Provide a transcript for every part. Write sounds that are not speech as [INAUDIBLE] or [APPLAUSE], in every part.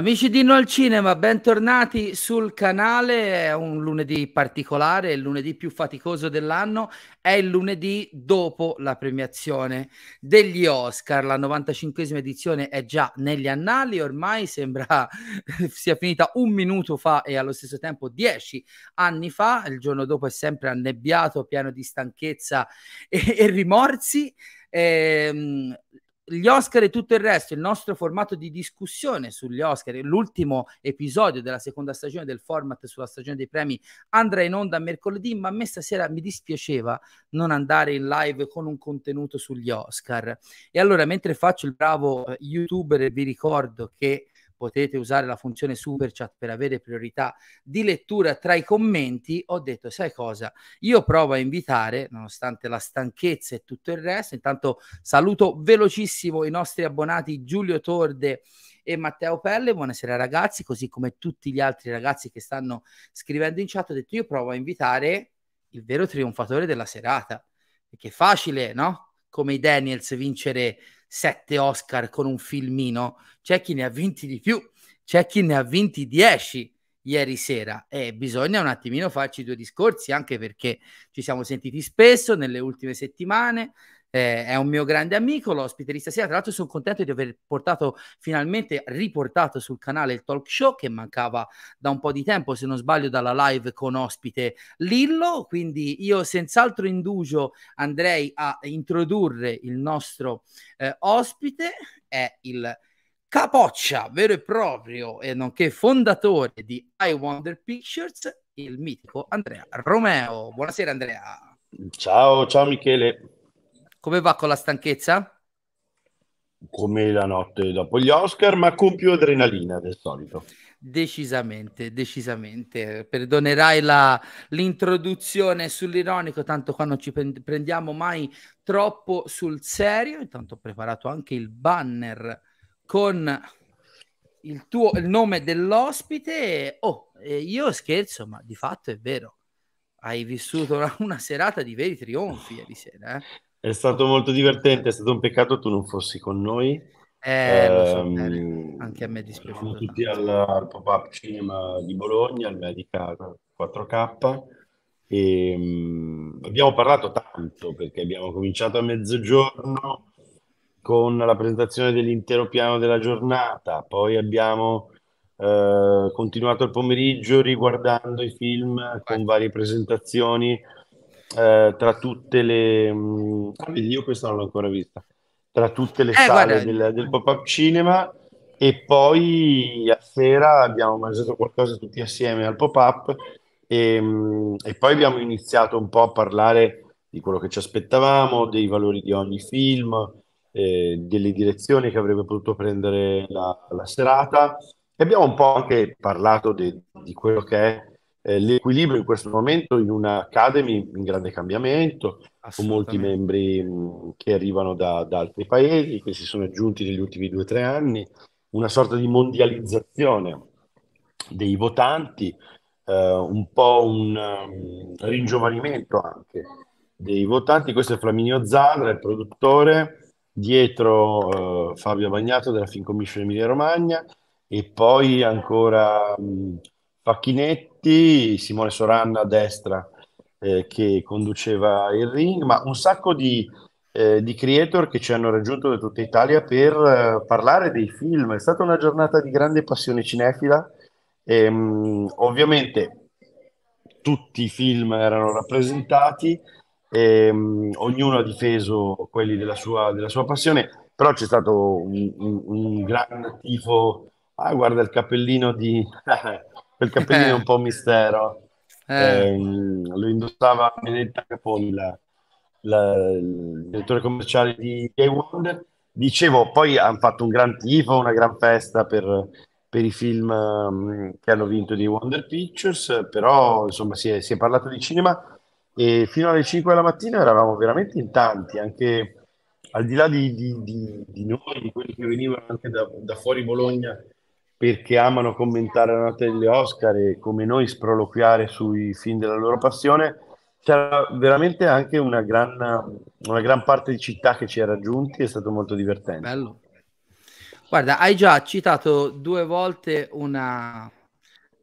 Amici di No al Cinema, bentornati sul canale. È un lunedì particolare, il lunedì più faticoso dell'anno. È il lunedì dopo la premiazione degli Oscar. La 95esima edizione è già negli annali, ormai sembra [LAUGHS] sia finita un minuto fa e allo stesso tempo dieci anni fa. Il giorno dopo è sempre annebbiato, pieno di stanchezza e, e rimorsi. Ehm, gli Oscar e tutto il resto, il nostro formato di discussione sugli Oscar, l'ultimo episodio della seconda stagione del format sulla stagione dei premi andrà in onda mercoledì, ma a me stasera mi dispiaceva non andare in live con un contenuto sugli Oscar. E allora, mentre faccio il bravo eh, youtuber, vi ricordo che potete usare la funzione super chat per avere priorità di lettura tra i commenti, ho detto, sai cosa? Io provo a invitare, nonostante la stanchezza e tutto il resto, intanto saluto velocissimo i nostri abbonati Giulio Torde e Matteo Pelle, buonasera ragazzi, così come tutti gli altri ragazzi che stanno scrivendo in chat, ho detto io provo a invitare il vero trionfatore della serata, perché è facile, no? Come i Daniels vincere sette Oscar con un filmino, c'è chi ne ha vinti di più, c'è chi ne ha vinti dieci ieri sera. E bisogna un attimino farci due discorsi anche perché ci siamo sentiti spesso nelle ultime settimane eh, è un mio grande amico, l'ospite di stasera. Tra l'altro, sono contento di aver portato finalmente riportato sul canale il talk show che mancava da un po' di tempo, se non sbaglio, dalla live con ospite Lillo. Quindi, io senz'altro indugio andrei a introdurre il nostro eh, ospite, è il capoccia vero e proprio e nonché fondatore di I Wonder Pictures, il mitico Andrea Romeo. Buonasera, Andrea. Ciao, ciao Michele. Come va con la stanchezza? Come la notte dopo gli Oscar, ma con più adrenalina del solito. Decisamente, decisamente. Perdonerai la, l'introduzione sull'ironico, tanto qua non ci prendiamo mai troppo sul serio. Intanto ho preparato anche il banner con il, tuo, il nome dell'ospite. Oh, io scherzo, ma di fatto è vero. Hai vissuto una, una serata di veri trionfi ieri sera. Eh? È stato molto divertente, è stato un peccato tu non fossi con noi. Eh, lo so, eh, anche a me è dispiaciuto. Siamo tutti al, al pop-up cinema di Bologna, al Medica 4K. E, um, abbiamo parlato tanto perché abbiamo cominciato a mezzogiorno con la presentazione dell'intero piano della giornata, poi abbiamo uh, continuato il pomeriggio riguardando i film con varie presentazioni eh, tra tutte le... Mh, mm, io questa non l'ho ancora vista. Tra tutte le eh, sale del, del pop-up cinema e poi a sera abbiamo mangiato qualcosa tutti assieme al pop-up e, mh, mm, e poi abbiamo iniziato un po' a parlare di quello che ci aspettavamo, dei valori di ogni film, eh, delle direzioni che avrebbe potuto prendere la, la serata e abbiamo un po' anche parlato de, di quello che è eh, l'equilibrio in questo momento in una Academy in grande cambiamento, con molti membri mh, che arrivano da, da, altri paesi, che si sono aggiunti negli ultimi due o tre anni, una sorta di mondializzazione dei votanti, eh, un po' un um, ringiovanimento anche dei votanti. Questo è Flaminio Zadra, il produttore, dietro uh, Fabio Bagnato della Film Commission Emilia Romagna e poi ancora mh, Facchinetti, Simone Soranna a destra eh, che conduceva il ring, ma un sacco di, eh, di creator che ci hanno raggiunto da tutta Italia per eh, parlare dei film. È stata una giornata di grande passione cinefila. E, ehm, mh, ovviamente tutti i film erano rappresentati, e, mh, ognuno ha difeso quelli della sua, della sua passione, però c'è stato un, un, un gran tifo. Ah, guarda il cappellino di [LAUGHS] quel cappellino è un po' mistero. Eh. Eh, lo indossava Benedetta Caponi, la, la, il direttore commerciale di Gay Wonder. Dicevo, poi hanno fatto un gran tifo, una gran festa per, per i film um, che hanno vinto di Wonder Pictures, però insomma si è, si è, parlato di cinema e fino alle 5 della mattina eravamo veramente in tanti, anche al di là di, di, di, di noi, di quelli che venivano anche da, da fuori Bologna perché amano commentare la notte degli Oscar e come noi sproloquiare sui film della loro passione, c'era veramente anche una gran, una gran parte di città che ci ha raggiunti, è stato molto divertente. Bello. Guarda, hai già citato due volte una,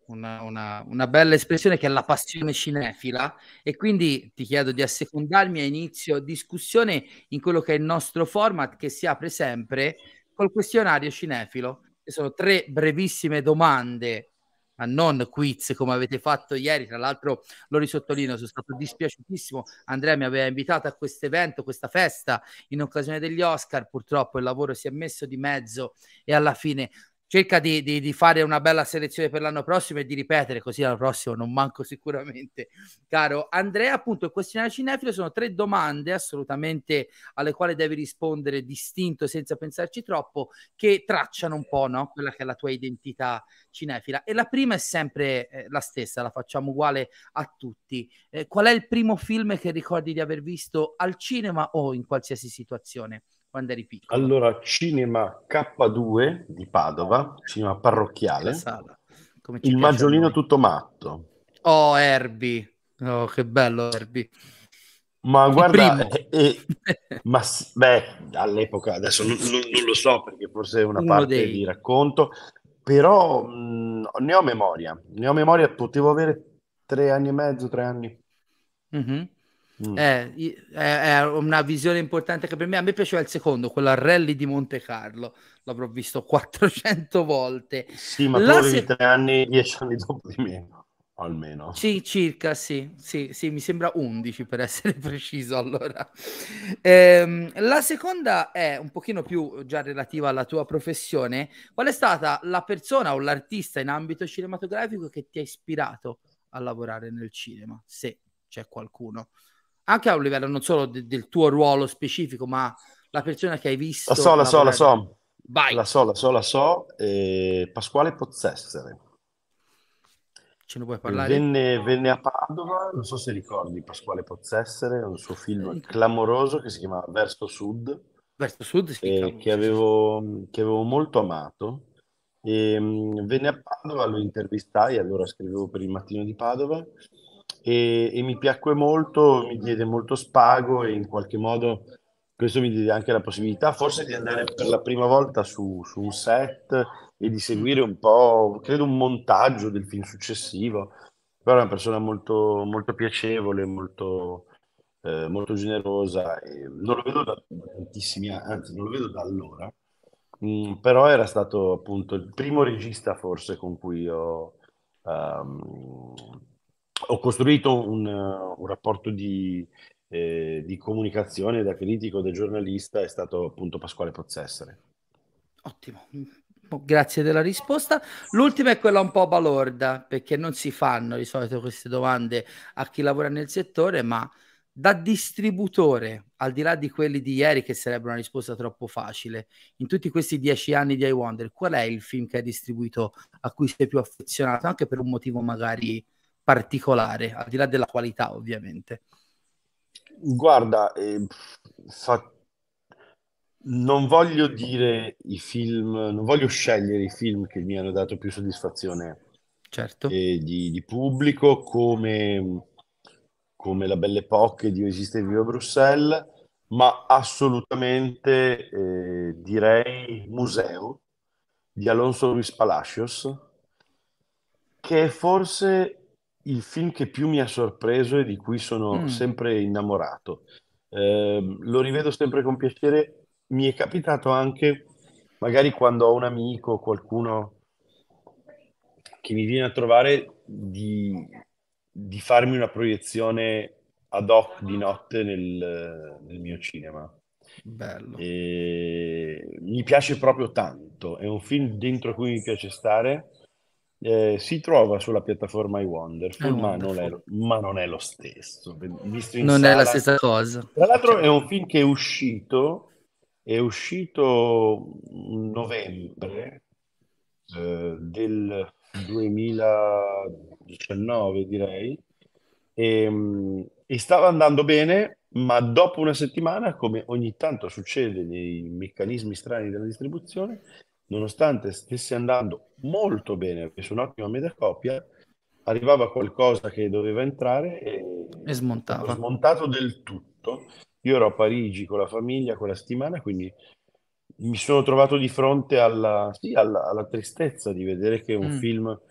una, una, una, bella espressione che è la passione cinefila e quindi ti chiedo di assecondarmi a inizio discussione in quello che è il nostro format che si apre sempre col questionario cinefilo, sono tre brevissime domande ma non quiz come avete fatto ieri. Tra l'altro, lo risottolineo, sono stato dispiaciutissimo. Andrea mi aveva invitato a questo evento, questa festa in occasione degli Oscar. Purtroppo il lavoro si è messo di mezzo e alla fine cerca di, di, di, fare una bella selezione per l'anno prossimo e di ripetere così l'anno prossimo non manco sicuramente caro Andrea. Appunto il questionario cinefilo sono tre domande assolutamente alle quali devi rispondere distinto senza pensarci troppo che tracciano un po' no? quella che è la tua identità cinefila. E la prima è sempre eh, la stessa la facciamo uguale a tutti. Eh, qual è il primo film che ricordi di aver visto al cinema o in qualsiasi situazione quando eri piccolo? Allora, cinema K2 di Padova, cinema parrocchiale. Il Maggiolino tutto matto. Oh, Herbie. Oh, che bello Herbie. Ma guarda, eh, eh, ma beh, all'epoca, adesso non, non, non, lo so perché forse è una Uno parte dei... di racconto, però mh, ne ho memoria, ne ho memoria, potevo avere tre anni e mezzo, tre anni. Mm-hmm. Mm. È, è, una visione importante che per me, a me piaceva il secondo, quello al rally di Monte Carlo, l'avrò visto 400 volte. Sì, ma La tu se... tre anni, dieci anni dopo di me, almeno. Sì, circa, sì, sì, sì, mi sembra 11 per essere [LAUGHS] preciso allora. Ehm, la seconda è un pochino più già relativa alla tua professione. Qual è stata la persona o l'artista in ambito cinematografico che ti ha ispirato a lavorare nel cinema, se c'è qualcuno? Anche a un livello non solo de- del tuo ruolo specifico, ma la persona che hai visto. La so, la so, la so. Vai. La so, la so, la so. Eh, Pasquale Pozzessere. Ce ne puoi parlare? Venne, venne, a Padova, non so se ricordi Pasquale Pozzessere, un suo film eh, clamoroso che si chiama Verso Sud. Verso Sud, sì, eh, che, avevo, che avevo molto amato. E, mh, venne a Padova, lo intervistai, allora scrivevo per il Mattino di Padova e, e, mi piacque molto, mi diede molto spago e in qualche modo questo mi diede anche la possibilità forse di andare per la prima volta su, su un set e di seguire un po', credo un montaggio del film successivo, però è una persona molto, molto piacevole, molto, eh, molto generosa, non lo vedo da, tantissimi anni, anzi non lo vedo da allora, mm, però era stato appunto il primo regista forse con cui ho... Um, ho costruito un, un rapporto di, eh, di, comunicazione da critico, da giornalista, è stato appunto Pasquale Pozzessere. Ottimo, grazie della risposta. L'ultima è quella un po' balorda, perché non si fanno di solito queste domande a chi lavora nel settore, ma da distributore, al di là di quelli di ieri che sarebbe una risposta troppo facile, in tutti questi dieci anni di iWonder, qual è il film che hai distribuito a cui sei più affezionato, anche per un motivo magari particolare, al di là della qualità ovviamente? Guarda, eh, fa... non voglio dire i film, non voglio scegliere i film che mi hanno dato più soddisfazione certo. eh, di, di, pubblico come, come La Belle Époque di Esiste Viva Bruxelles, ma assolutamente eh, direi Museo di Alonso Luis Palacios, che forse il film che più mi ha sorpreso e di cui sono mm. sempre innamorato. Eh, lo rivedo sempre con piacere. Mi è capitato anche, magari quando ho un amico o qualcuno che mi viene a trovare, di, di farmi una proiezione ad hoc di notte nel, nel mio cinema. Bello. E mi piace proprio tanto. È un film dentro cui mi piace stare eh, si trova sulla piattaforma iWonderful, ma, non è, ma non è lo stesso. non sala. è la stessa cosa. Tra l'altro è un film che è uscito, è uscito novembre eh, del 2019, direi, e, mm, e stava andando bene, ma dopo una settimana, come ogni tanto succede nei meccanismi strani della distribuzione, nonostante stesse andando molto bene, perché su un'ottima media coppia, arrivava qualcosa che doveva entrare e, E smontava. Smontato del tutto. Io ero a Parigi con la famiglia quella settimana, quindi mi sono trovato di fronte alla, sì, alla, alla tristezza di vedere che un Mm. film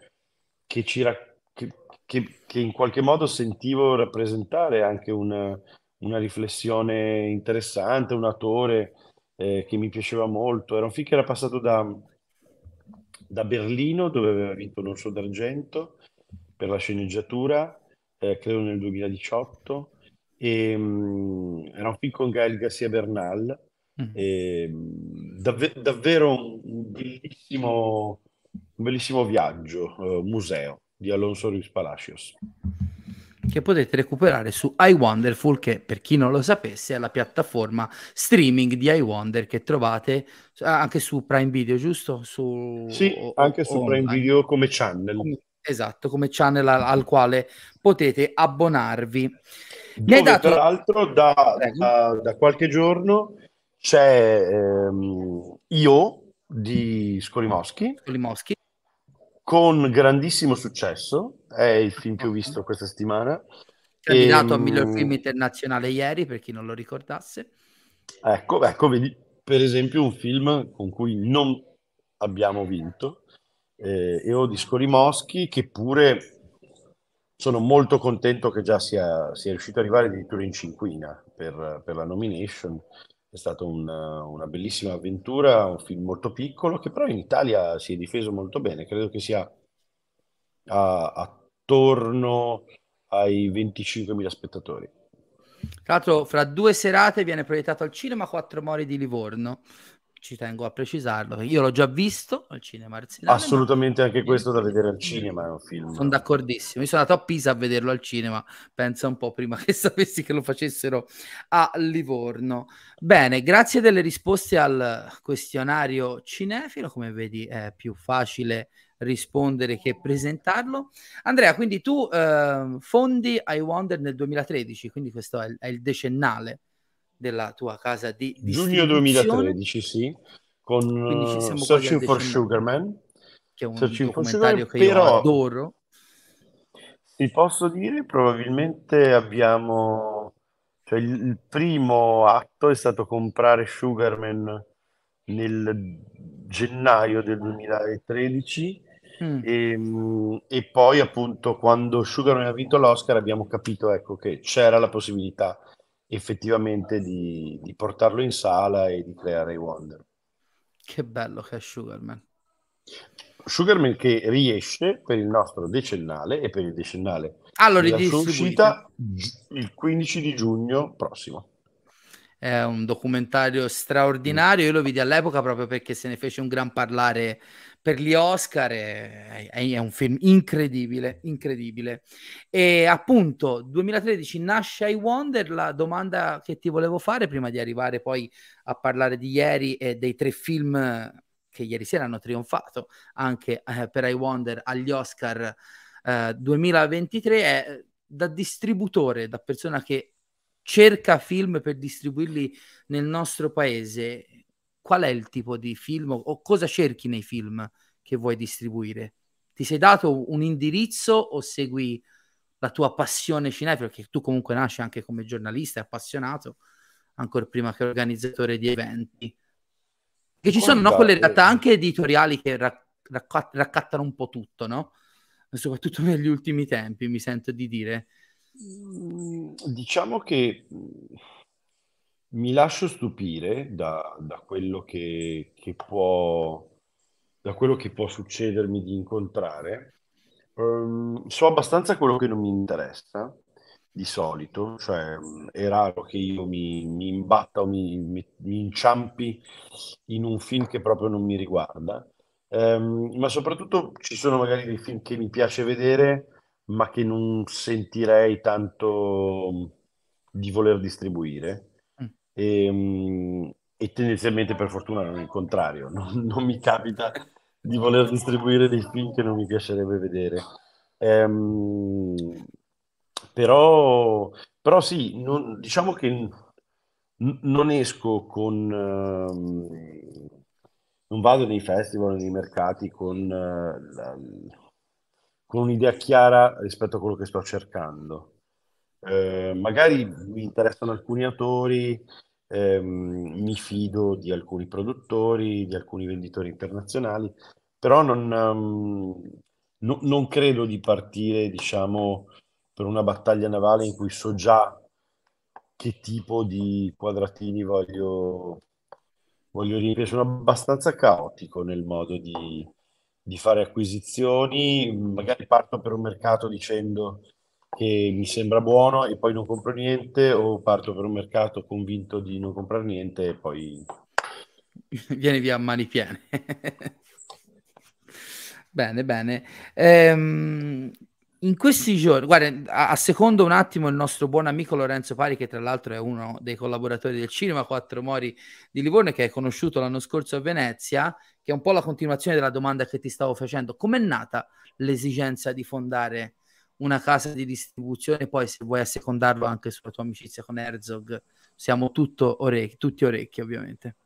che, ci ra- che, che- che in qualche modo sentivo rappresentare anche una, una riflessione interessante, un autore eh, che mi piaceva molto. Era un film che era passato da, da Berlino, dove aveva vinto l'Orso d'Argento per la sceneggiatura, eh, credo nel 2018. E, mm, era un film con Gael Garcia Bernal. Mm. E, mm, davve- davvero un, bellissimo, un bellissimo viaggio, eh, museo di Alonso Ruiz Palacios. Che potete recuperare su iWonderful, che per chi non lo sapesse è la piattaforma streaming di iWonder che trovate ah, anche su Prime Video, giusto? Su, Sì, o- anche su Prime online. Video come channel. Come- Esatto, come channel al, al quale potete abbonarvi. Dove dato... peraltro da, Prego. da- da qualche giorno c'è ehm, Io di Skolimowski Moschi. Con grandissimo successo, è il film ho visto questa settimana. candidato a Ehm, miglior film internazionale ieri, per chi non lo ricordasse. Ecco, ecco, vedi, per esempio un film con cui non abbiamo vinto, eh, Io di Skolimowski, che pure sono molto contento che già sia, sia riuscito ad arrivare addirittura in cinquina per, per la nomination. È stata un- una bellissima avventura, un film molto piccolo che però in Italia si è difeso molto bene. Credo che sia a- attorno ai 25.000 spettatori. Tra l'altro, fra due serate viene proiettato al cinema Quattro Mori di Livorno. Ci tengo a precisarlo. Io l'ho già visto al cinema Arsenale. ma- Assolutamente anche questo da vedere al cinema, è un film. Sono d'accordissimo. Io sono andato a Pisa a vederlo al cinema. Pensa un po' prima [LAUGHS] che sapessi che lo facessero a Livorno. Bene, grazie delle risposte al questionario cinefilo. Come vedi, è più facile rispondere che presentarlo. Andrea, quindi tu eh, fondi I Wonder nel 2013, quindi questo è il, è il decennale della tua casa di Giugno distribuzione, 2013, sì, con uh, Searching for. Sugarman. che è un Searching documentario Sugar, che io però- adoro. Ti posso dire, probabilmente abbiamo... Cioè, il, il primo atto è stato comprare Sugarman nel gennaio del 2013 Mm. e, mm, e poi appunto quando Sugarman ha vinto l'Oscar abbiamo capito ecco, che c'era la possibilità effettivamente di, di portarlo in sala e di creare i Wonder. Che bello che è Sugarman. Sugarman che riesce per il nostro decennale e per il decennale Ah, lo della sua uscita il 15 di giugno prossimo. È un documentario straordinario. Io lo vidi all'epoca proprio perché se ne fece un gran parlare per gli Oscar. È, è un film incredibile, incredibile. E appunto, 2013 nasce I Wonder. La domanda che ti volevo fare prima di arrivare poi a parlare di ieri e dei tre film che ieri sera hanno trionfato anche eh, per I Wonder agli Oscar eh, 2023 è da distributore, da persona che cerca film per distribuirli nel nostro paese, qual è il tipo di film o, cosa cerchi nei film che vuoi distribuire? Ti sei dato un indirizzo o segui la tua passione cinefila? Perché tu comunque nasci anche come giornalista appassionato, ancora prima che organizzatore di eventi. Che ci sono no, quelle realtà anche editoriali che racca- raccattano un po' tutto, no? Soprattutto [LAUGHS] negli ultimi tempi, mi sento di dire. Mm, Diciamo che mm, mi lascio stupire da, da quello che, che può, da quello che può succedermi di incontrare. Ehm, so abbastanza quello che non mi interessa di solito, cioè mm, è raro che io mi, mi imbatta o mi, mi- mi inciampi in un film che proprio non mi riguarda. Ehm, ma soprattutto ci sono magari dei film che mi piace vedere ma che non sentirei tanto mm, di voler distribuire. Mm. E, mm, e tendenzialmente per fortuna non è il contrario, [LAUGHS] non, non mi capita di voler distribuire dei film che non mi piacerebbe vedere. Ehm, però, però sì, non- diciamo che n- non esco con... ehm, non vado nei festival, nei mercati con, eh, la- con un'idea chiara rispetto a quello che sto cercando. eh, magari mi interessano alcuni autori, ehm, mi fido di alcuni produttori, di alcuni venditori internazionali, però non, ehm, no- non credo di partire, diciamo, per una battaglia navale in cui so già che tipo di quadratini voglio, voglio riempire. Sono abbastanza caotico nel modo di, di fare acquisizioni, magari parto per un mercato dicendo che mi sembra buono e poi non compro niente, o parto per un mercato convinto di non comprare niente e poi... [LAUGHS] Vieni via a mani piene. [LAUGHS] bene, bene. Ehm, in questi giorni, guarda, a, a, secondo un attimo il nostro buon amico Lorenzo Pari, che tra l'altro è uno dei collaboratori del cinema Quattro Mori di Livorno, che hai conosciuto l'anno scorso a Venezia, che è un po' la continuazione della domanda che ti stavo facendo. Com'è nata l'esigenza di fondare una casa di distribuzione? Poi, se vuoi assecondarlo anche sulla tua amicizia con Herzog, siamo tutto orecchi, tutti orecchi, ovviamente.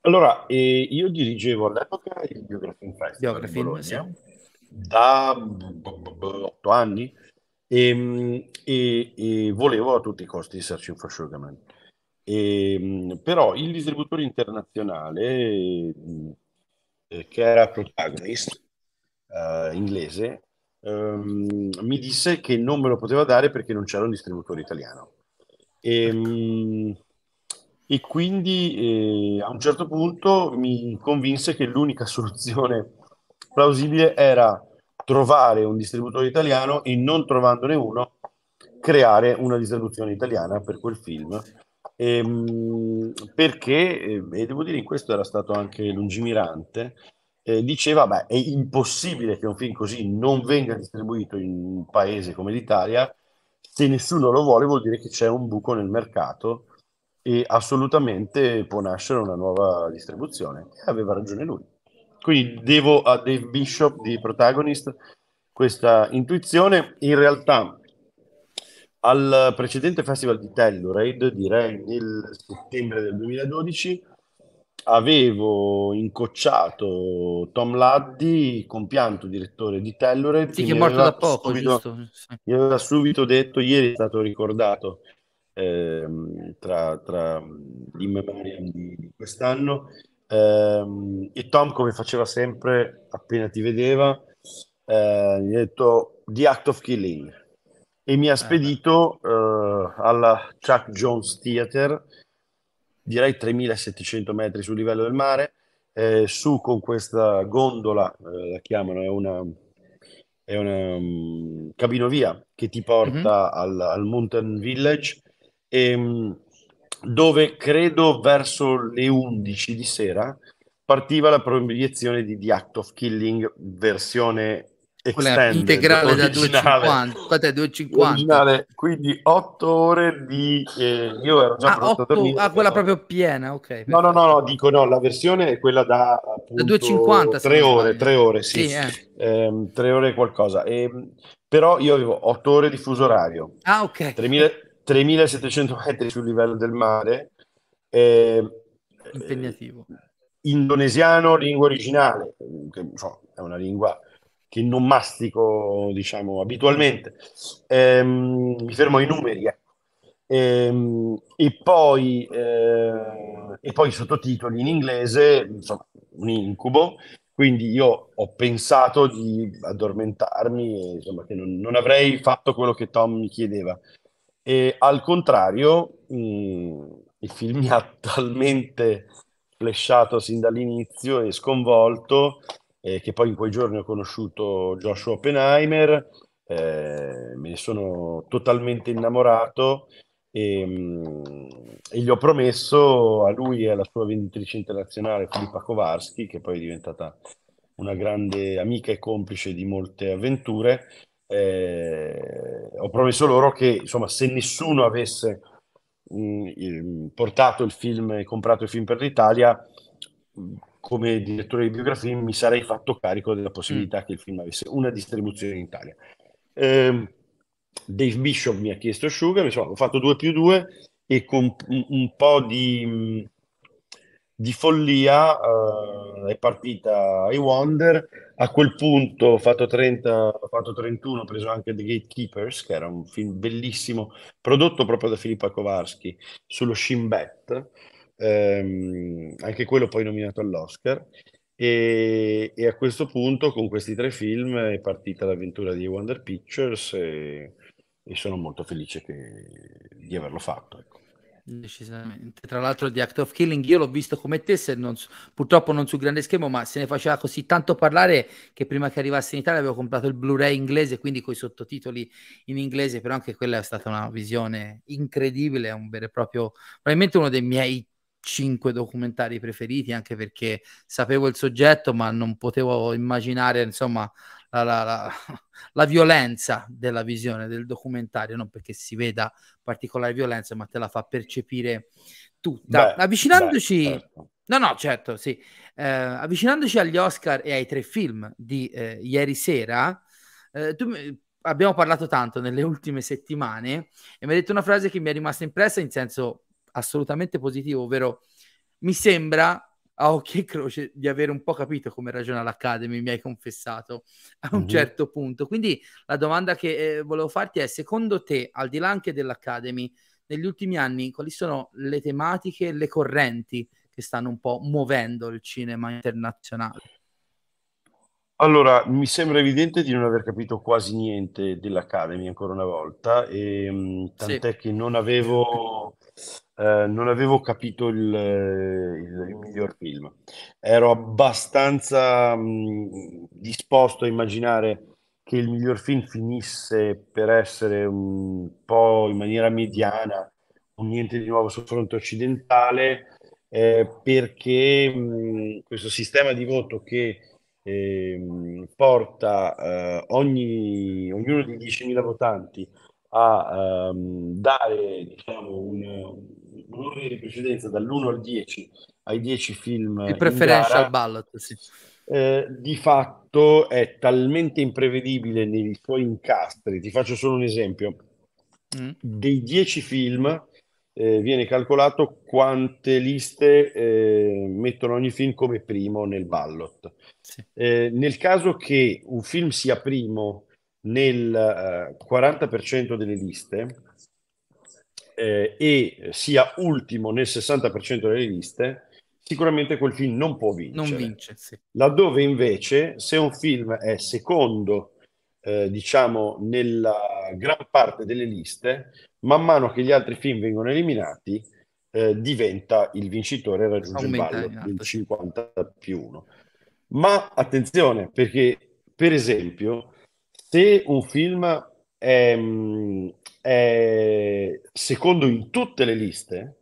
Allora, eh, io dirigevo all'epoca il Biografin Festival Biografin, sì da otto anni e, e, e, volevo a tutti i costi Searching for Sugarman. E, però il distributore internazionale eh, che era Protagonist eh, inglese ehm, mi disse che non me lo poteva dare perché non c'era un distributore italiano. E, e quindi eh, a un certo punto mi convinse che l'unica [LAUGHS] soluzione plausibile era trovare un distributore italiano e non trovandone uno, creare una distribuzione italiana per quel film. Ehm, perché, eh, e devo dire in questo era stato anche lungimirante, eh, diceva beh è impossibile che un film così non venga distribuito in un paese come l'Italia, se nessuno lo vuole vuol dire che c'è un buco nel mercato e assolutamente può nascere una nuova distribuzione. E aveva ragione lui. Quindi devo a Dave Bishop di Protagonist questa intuizione. In realtà al precedente festival di Telluride, direi nel settembre del 2012, avevo incocciato Tom Laddy, compianto direttore di Telluride. Sì, che è morto da poco, subito, giusto? Sì. Mi aveva subito detto, ieri è stato ricordato ehm, tra, tra in memoria di, di quest'anno, Ehm, e Tom, come faceva sempre, appena ti vedeva, eh, mi ha detto The Act of Killing e mi ha eh, spedito eh, alla Chuck Jones Theater, direi 3700 metri sul livello del mare, eh, su con questa gondola, eh, la chiamano, è una, è una um, cabinovia che ti porta mm-hmm. al, al, Mountain Village. E, um, dove credo verso le 11 di sera partiva la proiezione di The Act of Killing versione extended, integrale da 250 quanto è 250 quindi 8 ore di eh, io ero già ah, 8, a dormire, ah quella però. proprio piena ok no no no no dico no la versione è quella da appunto, da 250 3 ore 3 ore sì, sì eh. eh, 3 ore qualcosa e, però io avevo 8 ore di fuso orario ah ok 3000 3700 metri sul livello del mare. Eh, Impegnativo. Indonesiano, lingua originale, che insomma, è una lingua che non mastico, diciamo, abitualmente. Eh, mi fermo ai numeri, ecco. Eh, e, poi, eh, e poi sottotitoli in inglese, insomma, un incubo. Quindi io ho pensato di addormentarmi, insomma, che non, non avrei fatto quello che Tom mi chiedeva. E al contrario, mh, mm, il film mi ha [LAUGHS] talmente flashato sin dall'inizio e sconvolto eh, che poi in quei giorni ho conosciuto Joshua Oppenheimer, eh, me ne sono totalmente innamorato e, mm, e, gli ho promesso a lui e alla sua venditrice internazionale Filippa Kowarski, che poi è diventata una grande amica e complice di molte avventure, eh, ho promesso loro che insomma se nessuno avesse mh, mm, portato il film e comprato il film per l'Italia come direttore di biografia mi sarei fatto carico della possibilità mm. che il film avesse una distribuzione in Italia. Eh, Dave Bishop mi ha chiesto Sugar insomma ho fatto 2 più 2 e con un, po' di di follia uh, è partita I Wonder, a quel punto ho fatto, 30, ho fatto 31, ho preso anche The Gatekeepers, che era un film bellissimo, prodotto proprio da Filippa Kowarski, sullo Shin Bet, ehm, anche quello poi nominato all'Oscar, e, e, a questo punto con questi tre film è partita l'avventura di Wonder Pictures e, e sono molto felice che, di averlo fatto. Ecco. Decisamente. Tra l'altro di Act of Killing io l'ho visto come te, non purtroppo non sul grande schermo, ma se ne faceva così tanto parlare che prima che arrivasse in Italia avevo comprato il Blu-ray inglese, quindi con i sottotitoli in inglese, però anche quella è stata una visione incredibile, un vero e proprio, probabilmente uno dei miei cinque documentari preferiti, anche perché sapevo il soggetto, ma non potevo immaginare, insomma, la, la, la, [LAUGHS] la, violenza della visione del documentario, non perché si veda particolare violenza, ma te la fa percepire tutta. Beh, Avvicinandoci... Beh, certo. No, no, certo, sì. Eh, avvicinandoci agli Oscar e ai tre film di eh, ieri sera, eh, tu, abbiamo parlato tanto nelle ultime settimane e mi hai detto una frase che mi è rimasta impressa in senso assolutamente positivo, ovvero mi sembra a occhio e croce di avere un po' capito come ragiona l'Academy, mi hai confessato a un mm-hmm. certo punto. Quindi la domanda che eh, volevo farti è, secondo te, al di là anche dell'Academy, negli ultimi anni quali sono le tematiche, le correnti che stanno un po' muovendo il cinema internazionale? Allora, mi sembra evidente di non aver capito quasi niente dell'Academy ancora una volta, e, ehm, tant'è sì. che non avevo eh, non avevo capito il, il, il, miglior film. Ero abbastanza mh, disposto a immaginare che il miglior film finisse per essere un po' in maniera mediana, un niente di nuovo sul fronte occidentale, eh, perché mh, questo sistema di voto che eh, porta ogni, ognuno dei 10.000 votanti a um, dare diciamo, un, ordine di precedenza dall'1 al 10 ai 10 film il preferential ballot sì. eh, di fatto è talmente imprevedibile nei suoi incastri ti faccio solo un esempio mm. dei 10 film eh, viene calcolato quante liste eh, mettono ogni film come primo nel ballot sì. Eh, nel caso che un film sia primo nel eh, 40% delle liste eh, e sia ultimo nel 60% delle liste, sicuramente quel film non può vincere. Non vince, sì. Laddove invece se un film è secondo, eh, diciamo, nella gran parte delle liste, man mano che gli altri film vengono eliminati, eh, diventa il vincitore e raggiunge Aumenta il ballo del 50 più 1. Ma attenzione, perché per esempio se un film è, è secondo in tutte le liste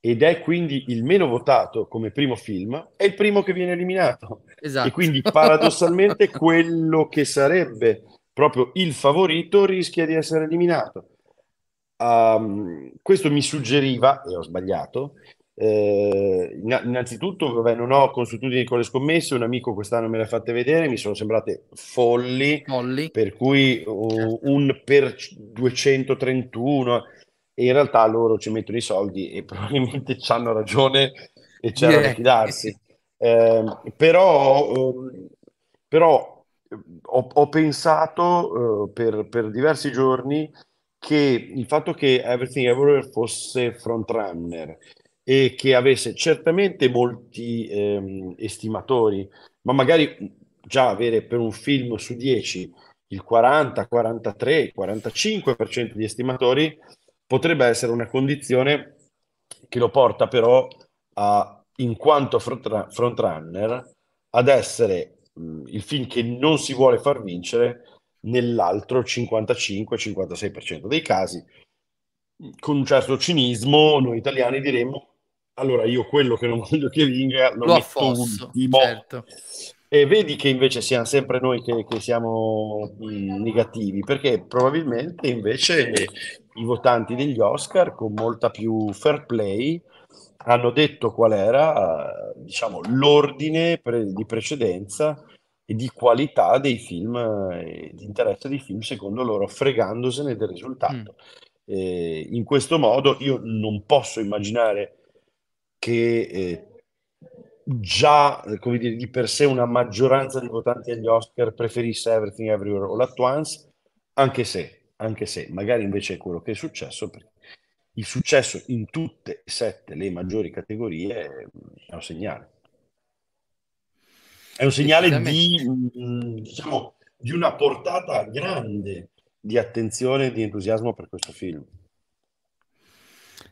ed è quindi il meno votato come primo film, è il primo che viene eliminato. Esatto. E quindi [LAUGHS] paradossalmente quello che sarebbe proprio il favorito rischia di essere eliminato. Um, questo mi suggeriva, e ho sbagliato, eh, innanzitutto, vabbè, non ho consuetudini con le scommesse, un amico quest'anno me le ha fatte vedere, mi sono sembrate folli, folli. per cui certo. un per 231 e in realtà loro ci mettono i soldi e [LAUGHS] probabilmente ci hanno ragione e c'era yeah. da fidarsi. Eh, però, um, però ho, ho pensato uh, per, per diversi giorni che il fatto che Everything Everywhere fosse frontrunner e che avesse certamente molti ehm, estimatori, ma magari già avere per un film su 10 il 40, 43, 45% di estimatori potrebbe essere una condizione che lo porta però a, in quanto frontrunner ad essere mh, il film che non si vuole far vincere nell'altro 55-56% dei casi. Con un certo cinismo, noi italiani diremmo allora io quello che non [LAUGHS] voglio che vinca lo, lo metto affosso, ultimo. Certo. E vedi che invece siamo sempre noi che, che siamo mh, negativi, perché probabilmente invece i votanti degli Oscar con molta più fair play hanno detto qual era, diciamo, l'ordine pre- di precedenza e di qualità dei film, eh, di interesse dei film secondo loro, fregandosene del risultato. Mm. Eh, in questo modo io non posso immaginare che eh, già, come dire, di per sé una maggioranza di votanti agli Oscar preferisse Everything Everywhere All At Once, anche se, anche se magari invece è quello che è successo, perché il successo in tutte e sette le maggiori categorie è un segnale. È un segnale di, diciamo, di una portata grande di attenzione e di entusiasmo per questo film.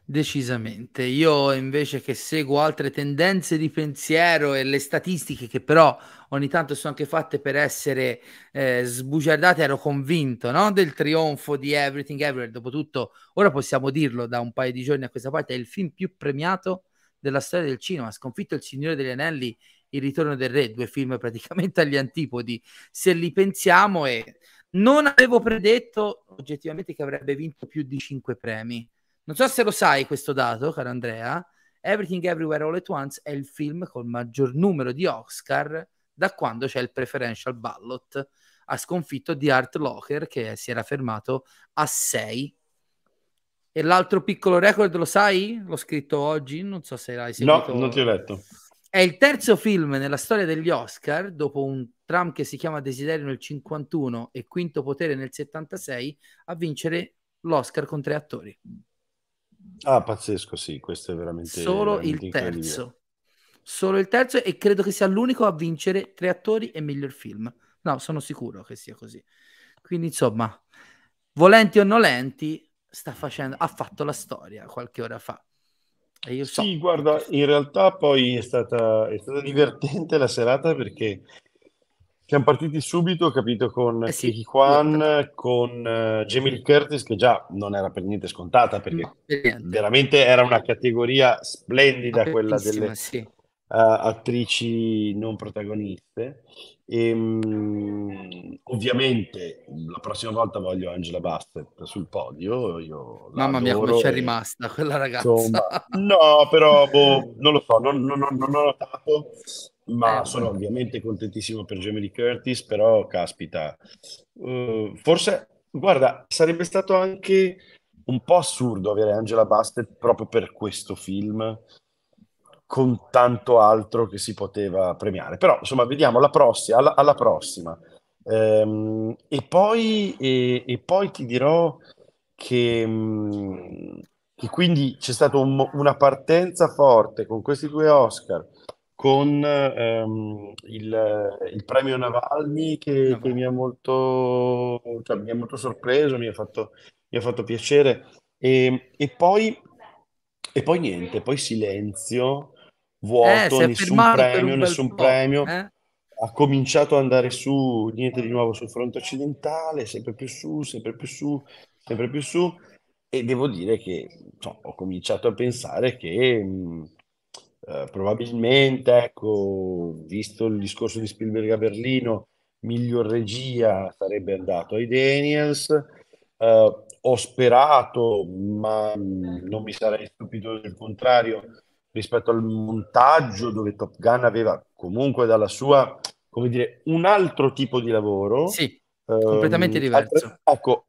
Decisamente. Io invece che seguo altre tendenze di pensiero e le statistiche che però ogni tanto sono anche fatte per essere eh, sbugiardate, ero convinto no? del trionfo di Everything Everywhere. Dopotutto, ora possiamo dirlo da un paio di giorni a questa parte, è il film più premiato della storia del cinema. Ha sconfitto Il Signore degli Anelli, Il Ritorno del Re, due film praticamente agli antipodi, se li pensiamo e non avevo predetto oggettivamente che avrebbe vinto più di cinque premi non so se lo sai questo dato, caro Andrea. Everything Everywhere All at Once è il film col maggior numero di Oscar da quando c'è il preferential ballot. Ha sconfitto The Art Locker che si era fermato a 6. E l'altro piccolo record lo sai? L'ho scritto oggi, non so se l'hai seguito. No, non ti ho letto. È il terzo film nella storia degli Oscar, dopo un tram che si chiama Desiderio nel 51 e Quinto Potere nel 76, a vincere l'Oscar con tre attori. Ah, pazzesco, sì, questo è veramente solo veramente il terzo. Solo il terzo e credo che sia l'unico a vincere tre attori e miglior film. No, sono sicuro che sia così. Quindi, insomma, volenti o nolenti, sta facendo, ha fatto la storia qualche ora fa. E io so sì, guarda, in realtà poi è stata, è stata divertente la serata perché siamo partiti subito, capito, con eh sì, Kiki Kwan, con uh, Jamie Lee Curtis, che già non era per niente scontata, perché no, per veramente era una categoria splendida quella delle sì. Uh, attrici non protagoniste. E, um, ovviamente la prossima volta voglio Angela Bassett sul podio. Io Mamma mia, come c'è rimasta quella ragazza. Insomma, [LAUGHS] no, però boh, non lo so, non, non, non, non ho notato ma eh, sono ovviamente contentissimo per Jamie Curtis, però caspita, uh, forse, guarda, sarebbe stato anche un po' assurdo avere Angela Bassett proprio per questo film, con tanto altro che si poteva premiare. Però, insomma, vediamo la prossima, alla, alla prossima. Ehm, e, poi, e, e, poi ti dirò che, mm, che quindi c'è stata un, una partenza forte con questi due Oscar con ehm, il, il, premio Navalny che, che, mi ha molto, cioè, mi ha molto sorpreso, mi ha fatto, mi ha fatto piacere. E, e, poi, e poi niente, poi silenzio, vuoto, eh, nessun premio, nessun po', premio. Eh? Ha cominciato ad andare su, niente di nuovo sul fronte occidentale, sempre più su, sempre più su, sempre più su. E devo dire che insomma, ho cominciato a pensare che... Mh, eh, probabilmente, ecco, visto il discorso di Spielberg a Berlino, miglior regia sarebbe andato ai Daniels. Uh, ho sperato, ma non mi sarei stupito del contrario, rispetto al montaggio dove Top Gun aveva comunque dalla sua, come dire, un altro tipo di lavoro. Sì, um, completamente diverso. Altre, ecco,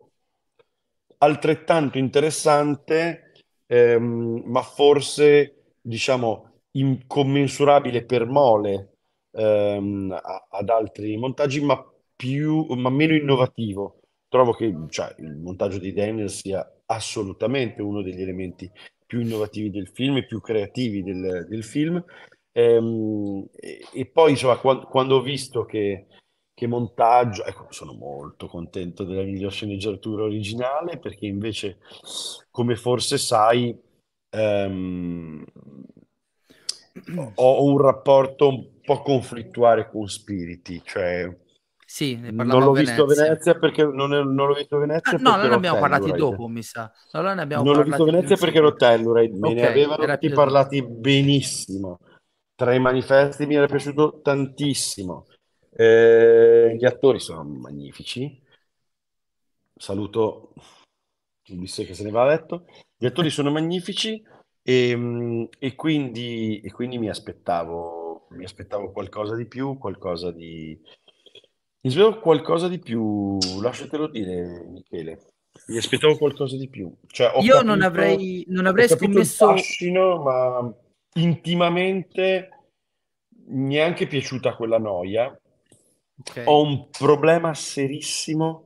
altrettanto interessante, ehm, ma forse, diciamo, incommensurabile per mole ehm, ad altri montaggi, ma, più, ma meno innovativo. Trovo che cioè, il montaggio di Daniel sia assolutamente uno degli elementi più innovativi del film e più creativi del, del film. Ehm, e, e, poi, insomma, quando, quando ho visto che, che montaggio, ecco, sono molto contento della miglior sceneggiatura originale perché invece, come forse sai, ehm, ho un rapporto un po' conflittuale con Spiriti, cioè sì, non l'ho visto a Venezia perché non, è, non l'ho visto Venezia. Ah, no, non ne abbiamo parlati dopo, mi sa. No, non l'ho visto Venezia perché ero Telluride, me okay, ne avevano tutti parlati benissimo. Tra i manifesti mi era piaciuto tantissimo. Eh, gli attori sono magnifici. Saluto Ulisse che se ne va a letto. Gli attori sono magnifici. E, ehm, e quindi, e quindi mi aspettavo, mi aspettavo qualcosa di più, qualcosa di... Mi aspettavo qualcosa di più, lasciatelo dire, Michele. Mi aspettavo qualcosa di più. Cioè, Io capito, non avrei, non avrei scommesso... fascino, ma intimamente mi è anche piaciuta quella noia. Ok. Ho un problema serissimo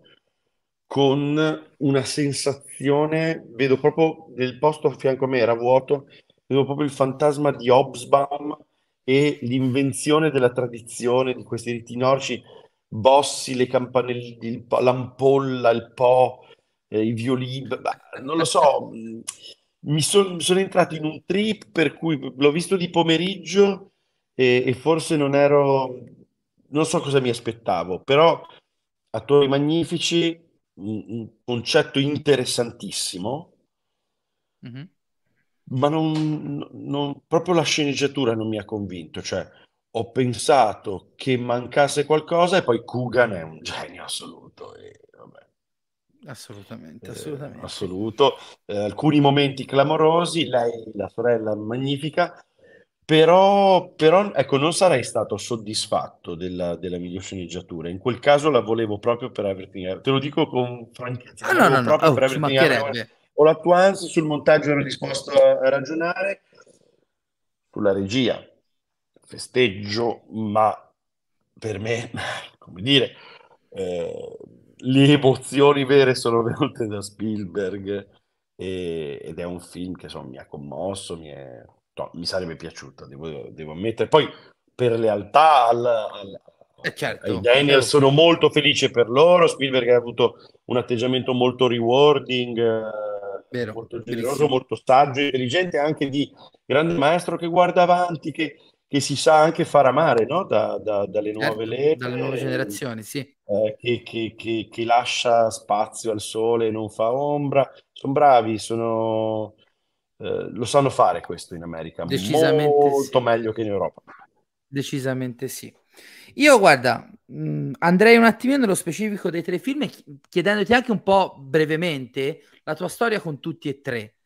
con una sensazione, vedo proprio nel posto a fianco a me era vuoto, vedo proprio il fantasma di Hobsbawm e l'invenzione della tradizione di questi riti nordici, bossi, le campanelle, il l'ampolla, il po', eh, i violini, beh, non lo so, mh, mi son- sono entrato in un trip per cui l'ho visto di pomeriggio e, e forse non ero, non so cosa mi aspettavo, però attori magnifici, un, un concetto interessantissimo, ma non, non- proprio la sceneggiatura non mi ha convinto, cioè ho pensato che mancasse qualcosa e poi Coogan è un genio assoluto, e vabbè. Assolutamente, Eh, assolutamente. assoluto. Eh, alcuni momenti clamorosi, lei, la sorella, magnifica, però, però ecco, non sarei stato soddisfatto della, della miglior sceneggiatura. In quel caso la volevo proprio per Everything. Te lo dico con franchezza, Ah, la no, no, no, proprio oh, per Everything mancherebbe. All at Once. Sul montaggio ero disposto a ragionare, sulla regia festeggio, ma per me, come dire, eh, le emozioni vere sono venute da Spielberg e- ed è un film che insomma, mi ha commosso, mi, è- no, mi sarebbe piaciuto, devo, devo ammettere. Poi per lealtà al, al- Eh, certo, ai Daniel sono molto felice per loro, Spielberg ha avuto un atteggiamento molto rewarding, eh, Vero, molto generoso, verissimo. molto saggio, intelligente, anche di grande maestro che guarda avanti, che, che si sa anche far amare, no? Da- da- dalle nuove Certo, leve, dalle nuove generazioni, sì. eh, che, che- che- che lascia spazio al sole non fa ombra. Sono bravi, sono, eh, lo sanno fare questo in America, Decisamente molto sì. meglio che in Europa. Decisamente sì. Io guarda, mh, andrei un attimino nello specifico dei tre film, chi- chiedendoti anche un po' brevemente la tua storia con tutti e tre.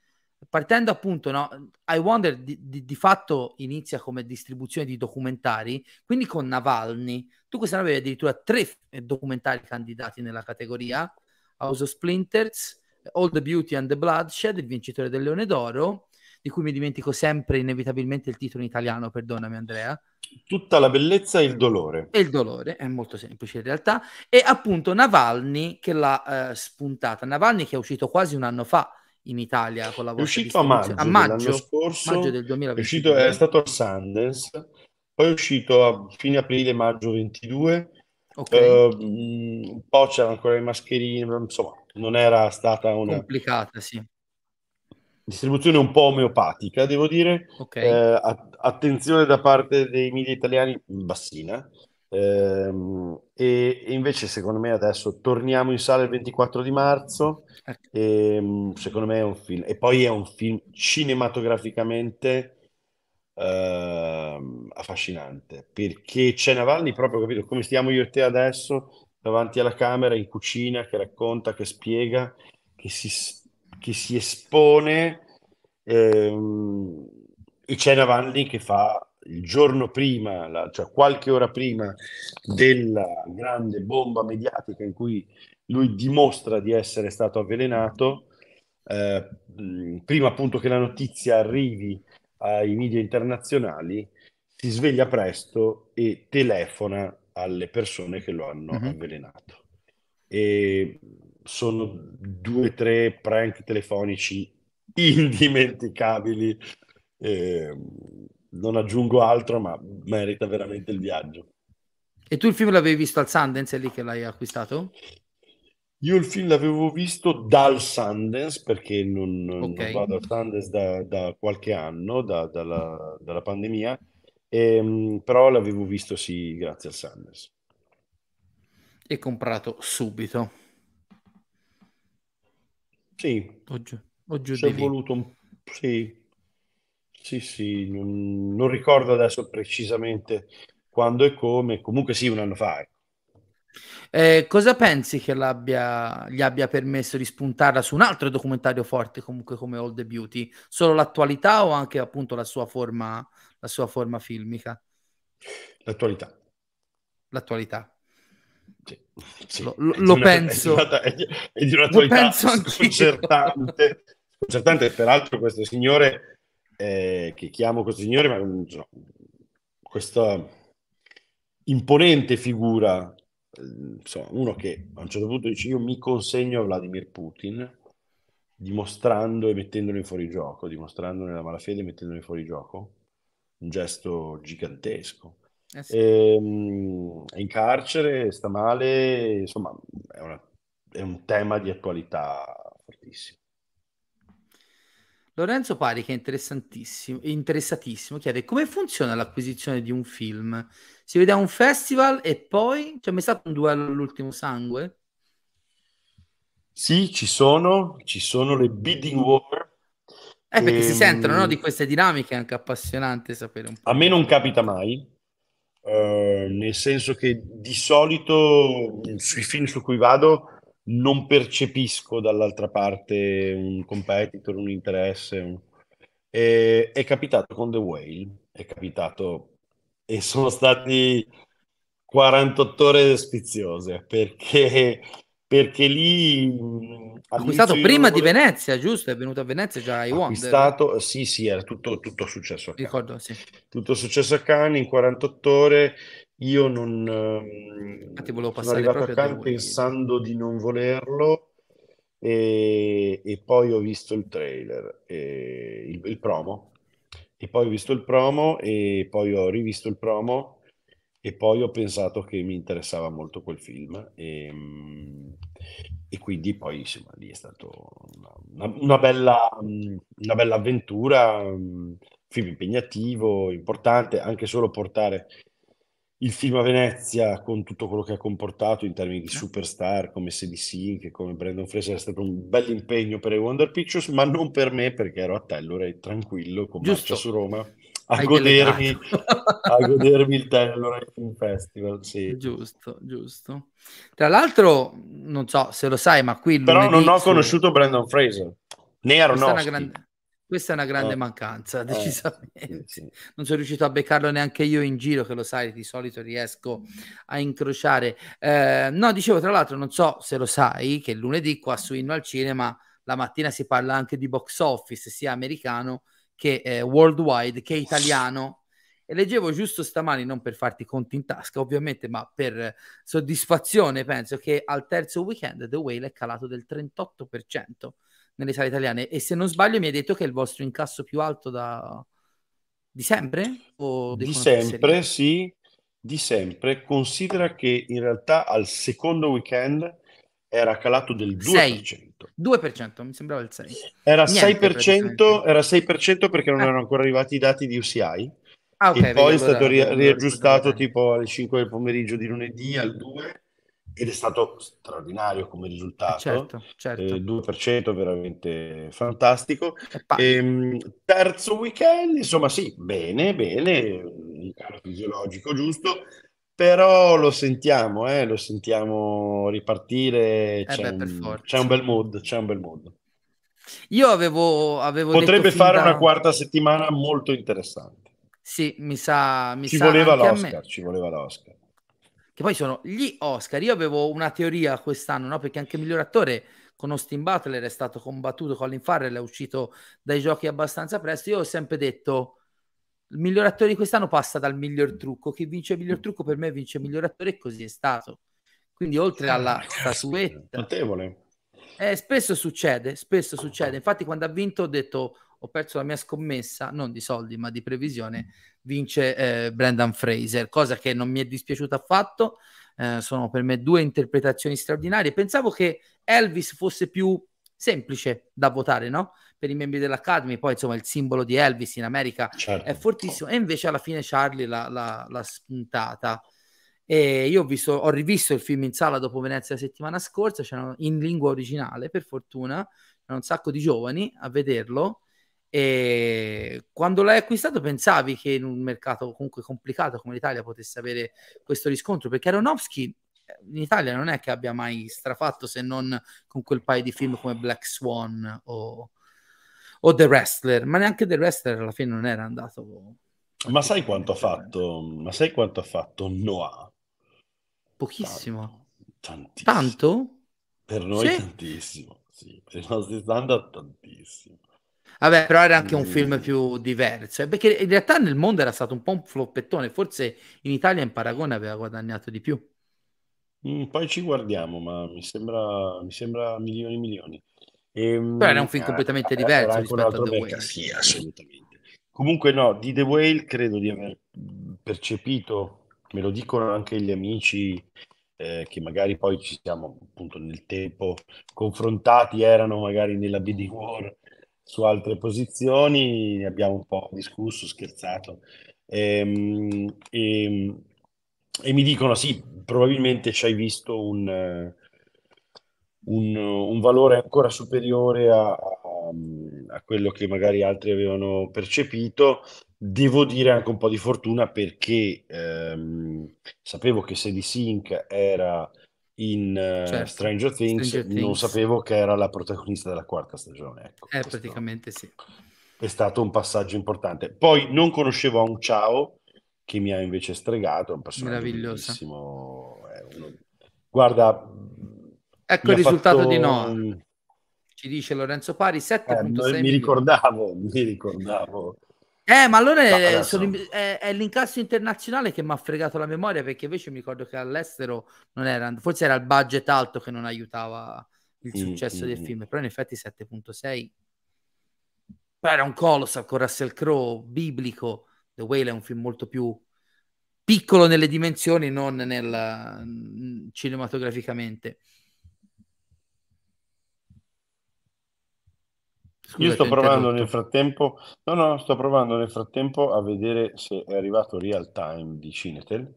Partendo appunto, no, I Wonder di, di- di fatto inizia come distribuzione di documentari, quindi con Navalny. Tu quest'anno avevi addirittura tre eh, documentari candidati nella categoria, House of Splinters, All the Beauty and the Bloodshed, il vincitore del Leone d'Oro, di cui mi dimentico sempre inevitabilmente il titolo in italiano, perdonami Andrea, Tutta la bellezza e il dolore. e il dolore, è molto semplice in realtà, e appunto Navalny che l'ha eh, spuntata. Navalny che è uscito quasi un anno fa in Italia con la È vostra uscito a maggio a maggio, scorso, maggio del è, uscito, 2022. è stato al Sundance, poi è uscito a fine aprile, maggio 22, Ok, eh, un po' c'erano ancora le mascherine, insomma, non era stata una complicata, sì. distribuzione un po' omeopatica, devo dire. Ok, Eh, a- attenzione da parte dei media italiani, bassina. Ehm, e, invece, secondo me, adesso torniamo in sala il 24 di marzo. ecco. E, mm, secondo me è un film, e poi è un film cinematograficamente ehm, affascinante perché c'è Navalny proprio, capito, come stiamo io e te adesso davanti alla camera in cucina che racconta, che spiega, che si, che si espone ehm, e c'è Navalny che fa il giorno prima, la- cioè qualche ora prima della grande bomba mediatica in cui lui dimostra di essere stato avvelenato, eh, prima appunto che la notizia arrivi ai media internazionali, si sveglia presto e telefona alle persone che lo hanno Mhm. avvelenato. E sono due o tre prank telefonici [LAUGHS] indimenticabili. Eh, non aggiungo altro, ma merita veramente il viaggio. E tu il film l'avevi visto al Sundance, è lì che l'hai acquistato? Io il film l'avevo visto dal Sundance perché non, non- Ok. non vado al Sundance da, da qualche anno, da- dalla, dalla pandemia, ehm, però l'avevo visto sì grazie al Sundance. E comprato subito, Sì, o giù, o giù ci è di lì. voluto un... Sì, sì, sì, non, non ricordo adesso precisamente quando e come, comunque sì, un anno fa. ecco. Eh, cosa pensi che l'abbia, gli abbia permesso di spuntarla su un altro documentario forte comunque come All the Beauty? Solo l'attualità o anche appunto la sua forma, la sua forma filmica? L'attualità. L'attualità. Sì, sì. Lo- lo- lo penso. È di, una- è di- un'attualità sconcertante. Sconcertante, peraltro, questo signore, eh, che chiamo questo signore, ma so, questa imponente figura, eh, insomma, uno che a un certo punto dice io mi consegno a Vladimir Putin, dimostrando e mettendolo in fuorigioco, dimostrando nella malafede e mettendolo in fuorigioco, un gesto gigantesco. Eh sì. E, mm, è in carcere, sta male, insomma, è, una- è un tema di attualità fortissimo. Lorenzo Pari, che è interessantissimo, interessatissimo, chiede come funziona l'acquisizione di un film? Si vede a un festival e poi c'è mai stato un duello all'ultimo sangue? Sì, ci sono, ci sono le bidding war. Eh, perché si Ehm, sentono, no, di queste dinamiche, è anche appassionante sapere un po'. A me non capita mai, eh, nel senso che di solito mh, sui film su cui vado non percepisco dall'altra parte un competitor, un interesse. un- E- è capitato con The Whale, è capitato e sono stati 48 ore sfiziose perché, perché lì Acquistato prima di volevo- Venezia, giusto? È venuto a Venezia già ai Wonder. acquistato, sì, sì, era tutto, tutto successo a Cannes. Ricordo, sì. Tutto successo a Cannes in 48 ore. Io non ehm, sono passare arrivato a Cannes pensando di non volerlo e, e poi ho visto il trailer, e il, il promo, e poi ho visto il promo e poi ho rivisto il promo e poi ho pensato che mi interessava molto quel film e, mm, e quindi poi insomma lì è stato una, una- bella, una bella avventura, un film impegnativo, importante, anche solo portare il film a Venezia con tutto quello che ha comportato in termini di superstar come Sadie Sink, come Brandon Fraser, è stato un bel impegno per i Wonder Pictures, ma non per me perché ero a Telluride tranquillo con Giusto. marcia su Roma a Hai godermi, a godermi il Telluride Film Festival, sì. Giusto, giusto. Tra l'altro, non so se lo sai, ma qui Però non ho conosciuto Brandon Fraser, né Aronofsky. grande, questa è una grande Eh. mancanza, Eh, decisamente. sì, sì. Non sono riuscito a beccarlo neanche io in giro, che lo sai, di solito riesco a incrociare. Eh, no, dicevo, tra l'altro, non so se lo sai, che lunedì qua su Inno al Cinema la mattina si parla anche di box office, sia americano che eh, worldwide, che italiano. E leggevo giusto stamani, non per farti conti in tasca, ovviamente, ma per soddisfazione, penso che al terzo weekend The Whale è calato del 38% nelle sale italiane. E se non sbaglio, mi hai detto che è il vostro incasso più alto da... di sempre? O Di sempre, sì, di sempre. Considera che in realtà al secondo weekend era calato del 2%. 2%, mi sembrava il 6%. Era Niente, 6%, praticamente. era 6% perché non Eh. erano ancora arrivati i dati di UCI Ah, ok, e poi è allora stato lo riaggiustato tipo alle 5 del pomeriggio di lunedì al 2 ed è stato straordinario come Eh, risultato. certo, certo. Eh, 2% veramente fantastico. Pari. Ehm, terzo weekend, insomma, sì, bene, bene, un calo fisiologico giusto, però lo sentiamo, eh, lo sentiamo ripartire, Eh c'è beh, per un, c'è un bel mood, c'è un bel mood. Io avevo, avevo Potrebbe fare da... una quarta settimana molto interessante. Sì, mi sa, mi Ci sa voleva anche a l'Oscar, ci voleva l'Oscar. Che poi sono gli Oscar. Io avevo una teoria quest'anno, no? Perché anche miglior attore con Austin Butler è stato combattuto, Colin Farrell è uscito dai giochi abbastanza presto. Io ho sempre detto il miglior attore di quest'anno passa dal miglior trucco. Chi vince il miglior trucco per me vince il miglior attore e così è stato. Quindi oltre alla caspita, statuetta, notevole. eh, spesso succede, spesso succede. Infatti, quando ha vinto, ho detto: Ho perso la mia scommessa, non di soldi, ma di previsione. Vince eh, Brendan Fraser, cosa che non mi è dispiaciuta affatto. Eh, sono per me due interpretazioni straordinarie. Pensavo che Elvis fosse più semplice da votare, no? Per i membri dell'Academy, poi insomma il simbolo di Elvis in America Certo. è fortissimo. E invece alla fine Charlie l'ha, l'ha- l'ha spuntata. E io ho, visto, ho rivisto il film in sala dopo Venezia la settimana scorsa, c'erano in lingua originale, per fortuna, c'erano un sacco di giovani a vederlo. E quando l'hai acquistato pensavi che in un mercato comunque complicato come l'Italia potesse avere questo riscontro? Perché Aronofsky eh, in Italia non è che abbia mai strafatto se non con quel paio di film come Black Swan o, o The Wrestler, ma neanche The Wrestler alla fine non era andato Ma sai quanto ha fatto? Ma sai quanto ha fatto Noah? Pochissimo. Tanto. Tanto? Per noi Sì. tantissimo, sì, per i nostri standard tantissimo. Vabbè, però era anche un film più diverso, eh, perché in realtà nel mondo era stato un po' un floppettone, forse in Italia in paragone aveva guadagnato di più. Mm, poi ci guardiamo, ma mi sembra, mi sembra milioni e milioni. E, Però era un film completamente diverso rispetto a The Whale. Sì, assolutamente. Comunque no, di The Whale credo di aver percepito, me lo dicono anche gli amici eh, che magari poi ci siamo appunto nel tempo confrontati, erano magari nella bidding war su altre posizioni, ne abbiamo un po' discusso, scherzato. Ehm, e, e, e mi dicono sì, probabilmente ci hai visto un, un, un valore ancora superiore a, a, quello che magari altri avevano percepito. Devo dire anche un po' di fortuna perché ehm, sapevo che Sadie Sink era in uh, certo. Stranger, Things, Stranger, Things, non sapevo che era la protagonista della quarta stagione. Ecco, eh, praticamente sì. È stato un passaggio importante. Poi non conoscevo Aung Chao, che mi ha invece stregato, è un personaggio bellissimo. Uno... Guarda, ecco il risultato fatto... di no. Ci dice Lorenzo Pari 7.6 eh, [LAUGHS] mi ricordavo, mi ricordavo. Eh, ma allora è, sono, è, è, l'incasso internazionale che mi ha fregato la memoria perché invece mi ricordo che all'estero non era, forse era il budget alto che non aiutava il mm, successo mm, del mm. film, però in effetti 7.6 però era un colossal con Russell Crowe, biblico, The Whale è un film molto più piccolo nelle dimensioni, non nel, mm, cinematograficamente. Scusate, Io sto provando nel frattempo, no, no, sto provando nel frattempo a vedere se è arrivato real time di Cinetel.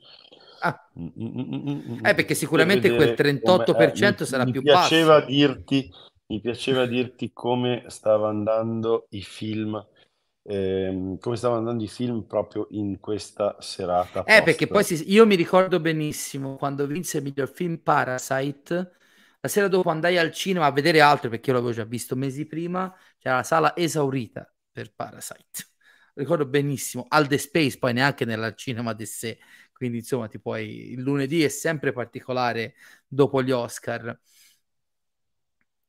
Ah. Mm, mm, eh, perché sicuramente quel 38% eh, sarà mi più piaceva basso. Dirti, mi piaceva dirti come stava andando i film ehm, come stavano andando i film proprio in questa serata. Eh, post. perché poi si, io mi ricordo benissimo quando vinse il miglior film Parasite. La sera dopo andai al cinema a vedere altro perché io l'avevo già visto mesi prima. C'era la sala esaurita per Parasite. Ricordo benissimo. Al The Space, poi neanche nel cinema di sé. Quindi, insomma, ti puoi... il lunedì è sempre particolare dopo gli Oscar.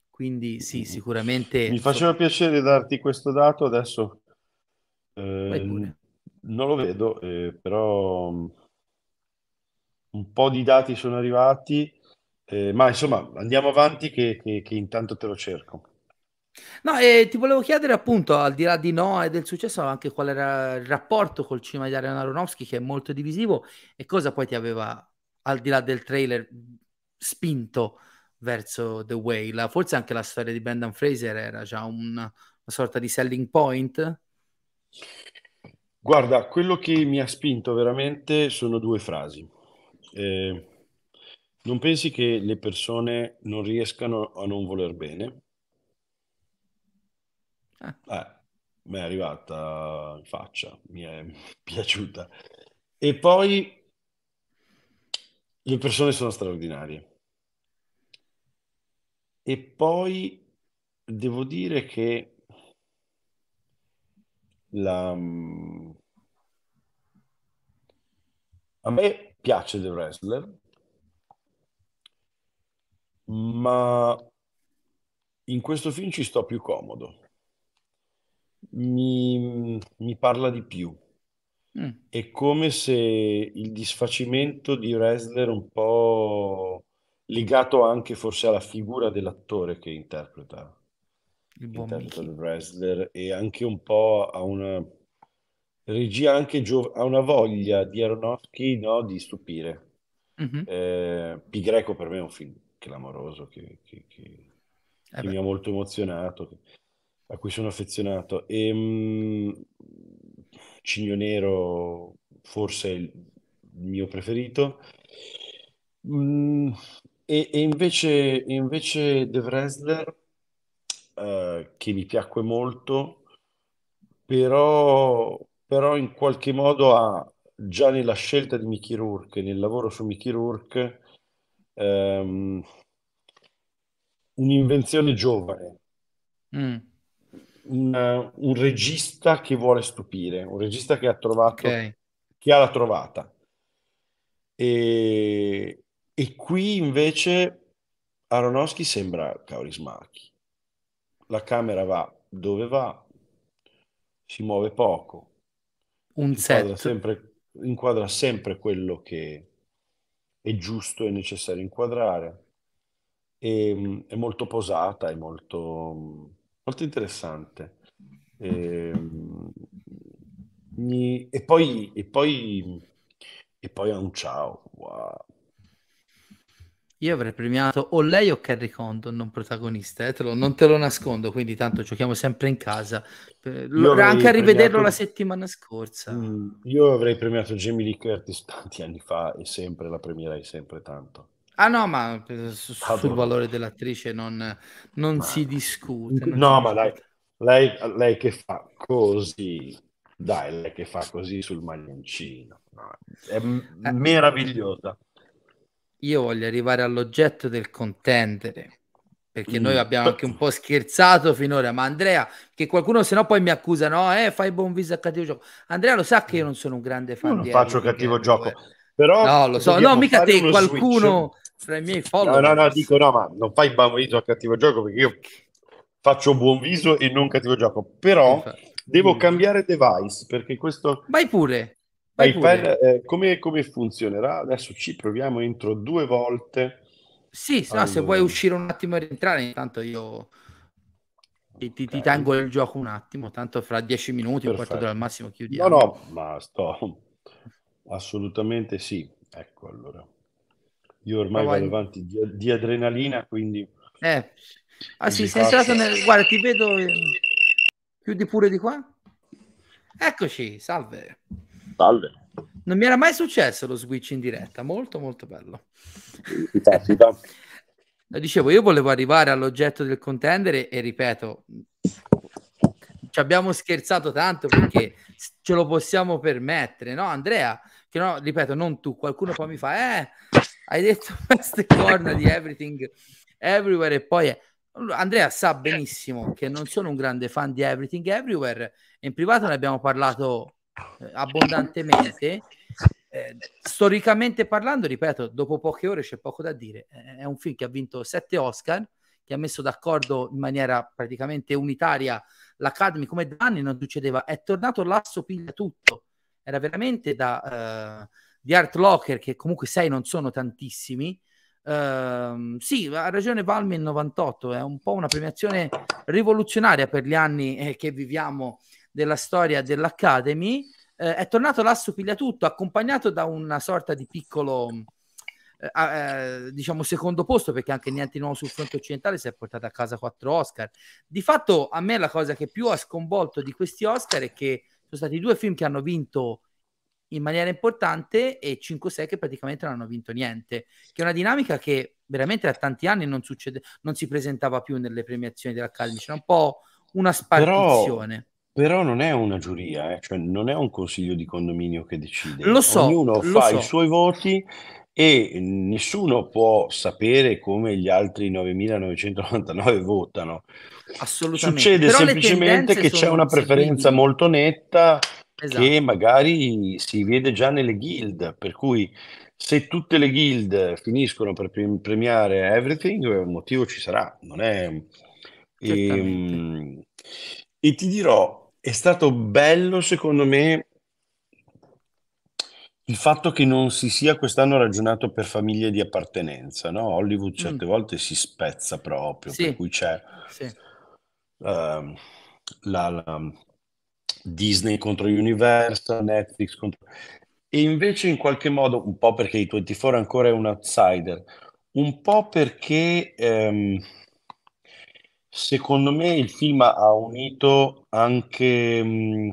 Quindi sì, sicuramente... Mi faceva piacere darti questo dato, adesso eh, non lo vedo, eh, però un po' di dati sono arrivati, eh, ma insomma andiamo avanti che, che, che intanto te lo cerco. No, e ti volevo chiedere appunto, al di là di no e del successo, anche qual era il rapporto col cinema di Ariana Aronofsky, che è molto divisivo, e cosa poi ti aveva, al di là del trailer, spinto verso The Whale. Forse anche la storia di Brendan Fraser era già una, una sorta di selling point? Guarda, quello che mi ha spinto veramente sono due frasi. Eh, non pensi che le persone non riescano a non voler bene? Eh. Eh, mi è arrivata in faccia, mi è [LAUGHS] piaciuta. E poi le persone sono straordinarie. E poi devo dire che la... Mm, a me piace The Wrestler, ma in questo film ci sto più comodo. Mi, mi parla di più. Mm. È come se il disfacimento di Wrestler un po' legato anche forse alla figura dell'attore che interpreta il buon interpreta il wrestler e anche un po' a una regia anche gio- a una voglia di Aronofsky no, di stupire. Mhm. Eh, Pi Greco per me è un film clamoroso che, che- che- Eh che mi ha molto emozionato, a cui sono affezionato. E, mh, Cigno Nero forse il mio preferito. Mm, e, e invece, invece The Wrestler eh, che mi piacque molto, però, però in qualche modo ha già nella scelta di Mickey Rourke, nel lavoro su Mickey Rourke, ehm, un'invenzione giovane, Mm, un, un regista che vuole stupire, un regista che ha trovato, ok. che ha la trovata. E, e qui invece Aronofsky sembra Kaurismäki la camera va dove va, si muove poco, Un inquadra set. sempre, inquadra sempre quello che è giusto e necessario inquadrare. E, è molto posata, è molto, molto interessante. E, mi- e poi, e poi, e poi ha un ciao. Wow. Io avrei premiato o lei o Carrie Condon, non protagonista, eh, te lo- non te lo nascondo, quindi tanto giochiamo sempre in casa. Eh, lo- avrei anche a rivederlo premiato- la settimana scorsa. Mm, io avrei premiato Jamie Lee Curtis tanti anni fa e sempre la premierei sempre tanto. Ah no, ma eh, su- sul Adoro. valore dell'attrice non, non Ma- si discute. non No, si ma dai, discute. lei, lei che fa così, dai, lei che fa così sul maglioncino, no, è Eh. meravigliosa. Io voglio arrivare all'oggetto del contendere, perché Mm. noi abbiamo anche un po' scherzato finora, ma Andrea, che qualcuno se no poi mi accusa, no, eh, fai buon viso a cattivo gioco. Andrea lo sa che io non sono un grande fan Io non faccio cattivo gioco, però No, lo so, no, mica te, uno qualcuno. Fra i miei No, follower. no, no, dico no, ma non fai buon viso a cattivo gioco perché io faccio buon viso e non cattivo gioco, però Infatti. devo Mm. cambiare device perché questo Vai pure, vai pure. eh, come, come funzionerà? Adesso ci proviamo entro due volte. Sì, se no, se Allora. vuoi uscire un attimo e rientrare, intanto io ti, ti- ti Ok. tengo il gioco un attimo, tanto fra dieci minuti, un quarto d'ora al massimo No, chiudiamo. no, ma sto assolutamente sì. Ecco allora. Io ormai vado avanti di, di adrenalina, quindi Eh. Ah sì, sei entrato nel... Guarda, ti vedo... eh, Chiudi pure di qua. Eccoci, salve. salve. Non mi era mai successo lo switch in diretta, molto molto bello. Si. [LAUGHS] No, Dicevo, io volevo arrivare all'oggetto del contendere e ripeto, ci abbiamo scherzato tanto perché ce lo possiamo permettere, no Andrea? Che no, ripeto, non tu, qualcuno poi mi fa, eh, hai detto [LAUGHS] queste corna di Everything Everywhere e poi... Andrea sa benissimo che non sono un grande fan di Everything Everywhere in privato ne abbiamo parlato eh, abbondantemente. Eh, storicamente parlando, ripeto, dopo poche ore c'è poco da dire. È un film che ha vinto sette Oscar, che ha messo d'accordo in maniera praticamente unitaria l'Academy, come da anni non succedeva. È tornato l'asso piglia tutto. Era veramente da eh, di Art Locker, che comunque sei non sono tantissimi. Ehm, sì, ha ragione Palmi il 98, è un po' una premiazione rivoluzionaria per gli anni eh, che viviamo della storia dell'Academy. Eh, è tornato l'asso piglia tutto, accompagnato da una sorta di piccolo, eh, eh, diciamo, secondo posto, perché anche niente nuovo sul fronte occidentale si è portato a casa quattro Oscar. Di fatto, a me la cosa che più ha sconvolto di questi Oscar è che sono stati due film che hanno vinto in maniera importante e 5-6 che praticamente non hanno vinto niente, che è una dinamica che veramente da tanti anni non succede, non si presentava più nelle premiazioni dell'Academy, c'era un po' una spartizione. Però non è una giuria, eh, cioè non è un consiglio di condominio che decide. Lo so, Ognuno lo fa so. i suoi voti e nessuno può sapere come gli altri 9.999 votano. Assolutamente. Succede Però semplicemente che c'è una preferenza seguibili. molto netta Esatto. che magari si vede già nelle guild, per cui se tutte le guild finiscono per pre- premiare Everything, un motivo ci sarà, non è... Certamente. Ehm, E, ti dirò, è stato bello secondo me il fatto che non si sia quest'anno ragionato per famiglie di appartenenza, no? Hollywood certe Mm. volte si spezza proprio, per Sì, cui c'è sì. ehm, la, la Disney contro Universal, Netflix contro... E invece in qualche modo, un po' perché i 24 ancora è un outsider, un po' perché ehm, secondo me il film ha unito anche mh,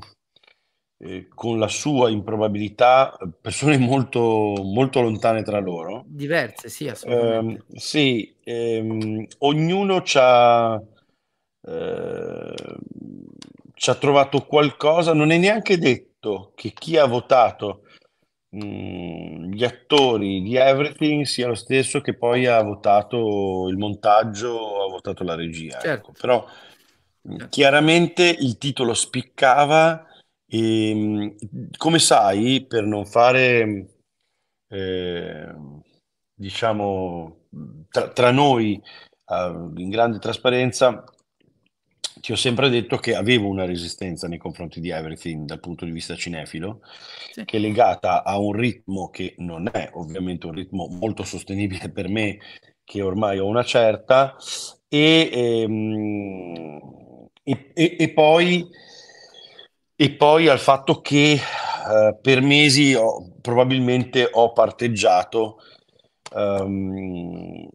eh, con la sua improbabilità persone molto, molto lontane tra loro. Diverse, sì, assolutamente. sì, ehm, ognuno ha, ehm, ci ha trovato qualcosa, non è neanche detto che chi ha votato mh, gli attori di Everything sia lo stesso che poi ha votato il montaggio ha votato la regia, Certo. ecco. Però Certo. chiaramente il titolo spiccava e mh, come sai, per non fare eh, diciamo tra, tra noi eh, in grande trasparenza ti ho sempre detto che avevo una resistenza nei confronti di Everything dal punto di vista cinefilo, Sì. che è legata a un ritmo che non è ovviamente un ritmo molto sostenibile per me, che ormai ho una certa, e, ehm, e- e- e poi, e poi al fatto che eh, per mesi ho- probabilmente ho parteggiato ehm,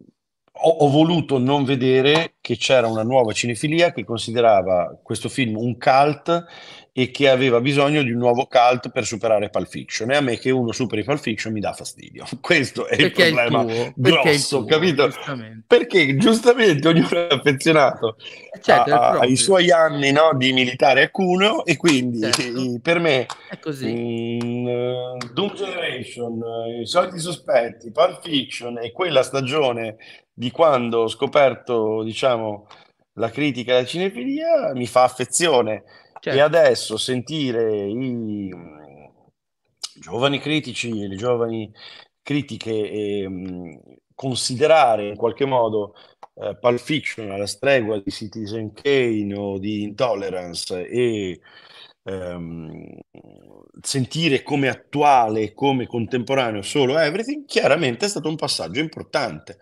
ho, ho voluto non vedere che c'era una nuova cinefilia che considerava questo film un cult e che aveva bisogno di un nuovo cult per superare Pulp Fiction. E a me che uno superi Pulp Fiction mi dà fastidio. [LAUGHS] Questo è il Perché è il problema perché è il grosso, tuo, capito? giustamente. Perché giustamente ognuno è affezionato Eh, Certo, a- ai suoi anni no, di militare a Cuneo e quindi Certo. per me È così. Mm, eh, Doom Generation, eh, I soliti sospetti, Pulp Fiction e quella stagione di quando ho scoperto, diciamo, la critica della cinefilia mi fa affezione. E Certo. adesso sentire i mm, giovani critici e le giovani critiche e mm, considerare in qualche modo eh, Pulp Fiction alla stregua di Citizen Kane o di Intolerance e ehm, sentire come attuale, come contemporaneo solo Everything, chiaramente è stato un passaggio importante.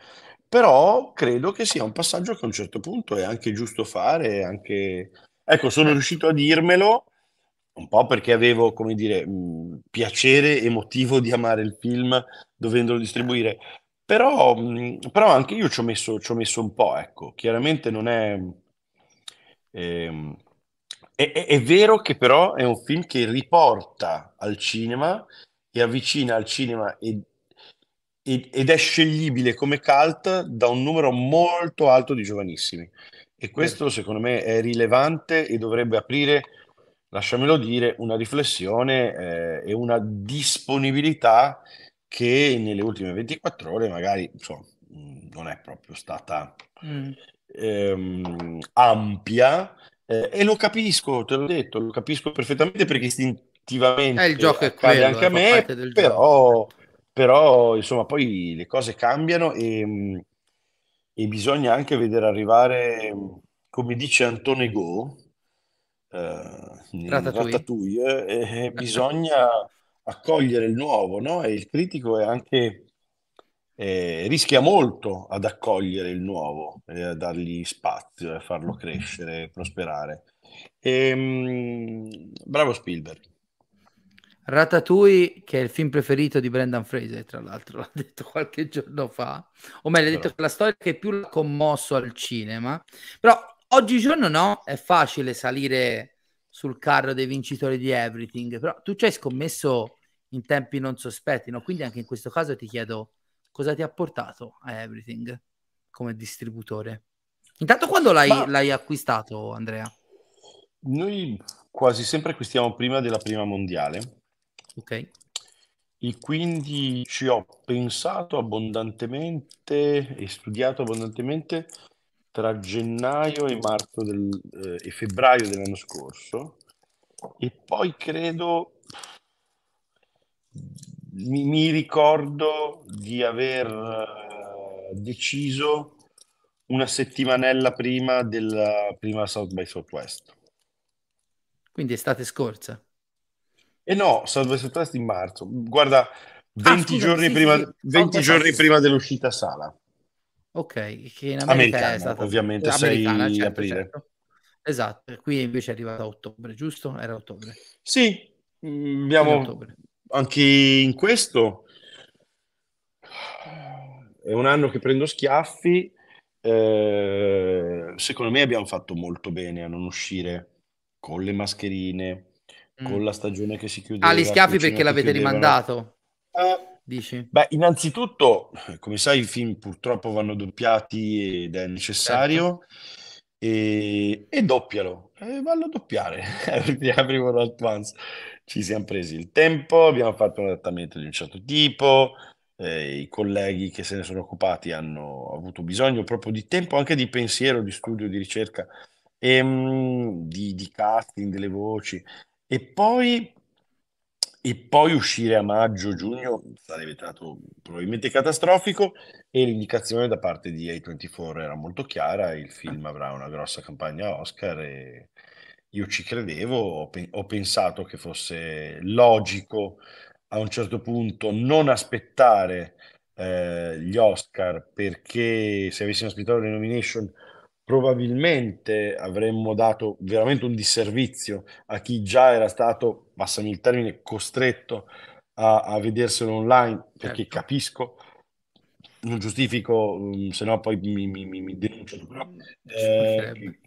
Però credo che sia un passaggio che a un certo punto è anche giusto fare, anche... Ecco, sono riuscito a dirmelo un po' perché avevo, come dire, mh, piacere emotivo di amare il film dovendolo distribuire, però, mh, però anche io ci ho messo, ci ho messo un po', ecco, chiaramente non è... ehm, è, è- è vero che però è un film che riporta al cinema e avvicina al cinema e- ed è sceglibile come cult da un numero molto alto di giovanissimi. E questo secondo me è rilevante e dovrebbe aprire, lasciamelo dire, una riflessione eh, e una disponibilità che nelle ultime 24 ore magari insomma, non è proprio stata Mm. ehm, ampia eh, e lo capisco, te l'ho detto, lo capisco perfettamente perché istintivamente Eh, il gioco è quello, anche a fa me, parte del però, insomma poi le cose cambiano e, mh, e bisogna anche vedere arrivare, mh, come dice Antone Go, eh, Ratatouille. Ratatouille, eh, eh, [LAUGHS] bisogna accogliere il nuovo, no? E il critico è anche, eh, rischia molto ad accogliere il nuovo e a dargli spazio, a farlo crescere, e prosperare. Ehm, bravo Spielberg. Ratatouille, che è il film preferito di Brendan Fraser, tra l'altro, [LAUGHS] l'ha detto qualche giorno fa. O meglio, ha detto che la storia che più l'ha commosso al cinema. Però oggigiorno no, è facile salire sul carro dei vincitori di Everything. Però tu ci hai scommesso in tempi non sospetti, no? Quindi anche in questo caso ti chiedo cosa ti ha portato a Everything come distributore. Intanto quando l'hai, Ma- l'hai acquistato, Andrea? Noi quasi sempre acquistiamo prima della prima mondiale Ok. e quindi ci ho pensato abbondantemente e studiato abbondantemente tra gennaio e marzo del, eh, e febbraio dell'anno scorso e poi credo mi, mi ricordo di aver eh, deciso una settimanella prima della prima South by Southwest. Quindi estate scorsa. E no, South by Southwest in marzo. Guarda, 20 scusami, giorni, sì, prima, sì, sì. 20 South by giorni prima dell'uscita sala. Ok, che in America Americana, è stata ovviamente, americana, 6 certo, aprile. certo. Esatto, qui invece è arrivata a ottobre, giusto? Era ottobre. Sì, mm, abbiamo anche in questo è un anno che prendo schiaffi. eh, secondo me abbiamo fatto molto bene a non uscire con le mascherine, con Mm. la stagione che si chiudeva, Ah, gli schiaffi perché l'avete chiudevano. rimandato, Eh, dici? Beh, innanzitutto, come sai, i film purtroppo vanno doppiati ed è necessario. E, e doppialo, e vallo a doppiare. [LAUGHS] Apriamo Roll Once. Ci siamo presi il tempo, abbiamo fatto un adattamento di un certo tipo. eh, I colleghi che se ne sono occupati hanno avuto bisogno proprio di tempo, anche di pensiero, di studio, di ricerca, e, mm, di, di casting delle voci. E poi, e poi uscire a maggio-giugno sarebbe stato probabilmente catastrofico e l'indicazione da parte di A24 era molto chiara, il film avrà una grossa campagna Oscar e io ci credevo, ho, pe- ho pensato che fosse logico a un certo punto non aspettare eh, gli Oscar perché se avessimo aspettato le nomination probabilmente avremmo dato veramente un disservizio a chi già era stato, passami il termine, costretto a, a vederselo online, perché Certo. capisco, non giustifico, mm, se no poi mi, mi, mi, mi denunciano, però eh,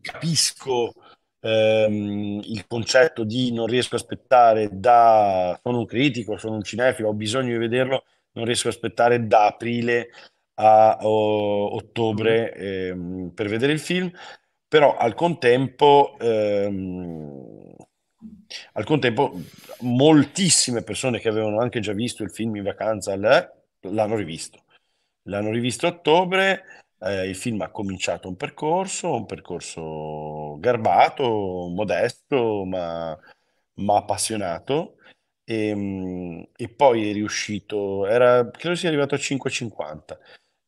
capisco ehm, il concetto di non riesco a aspettare da, sono un critico, sono un cinefilo, ho bisogno di vederlo, non riesco a aspettare da aprile a o- ottobre ehm, per vedere il film, però al contempo, ehm, al contempo moltissime persone che avevano anche già visto il film in vacanza l'hanno rivisto. L'hanno rivisto a ottobre, eh, il film ha cominciato un percorso, un percorso garbato, modesto, ma, ma appassionato. E, mm, e poi è riuscito, era, credo sia arrivato a 5,50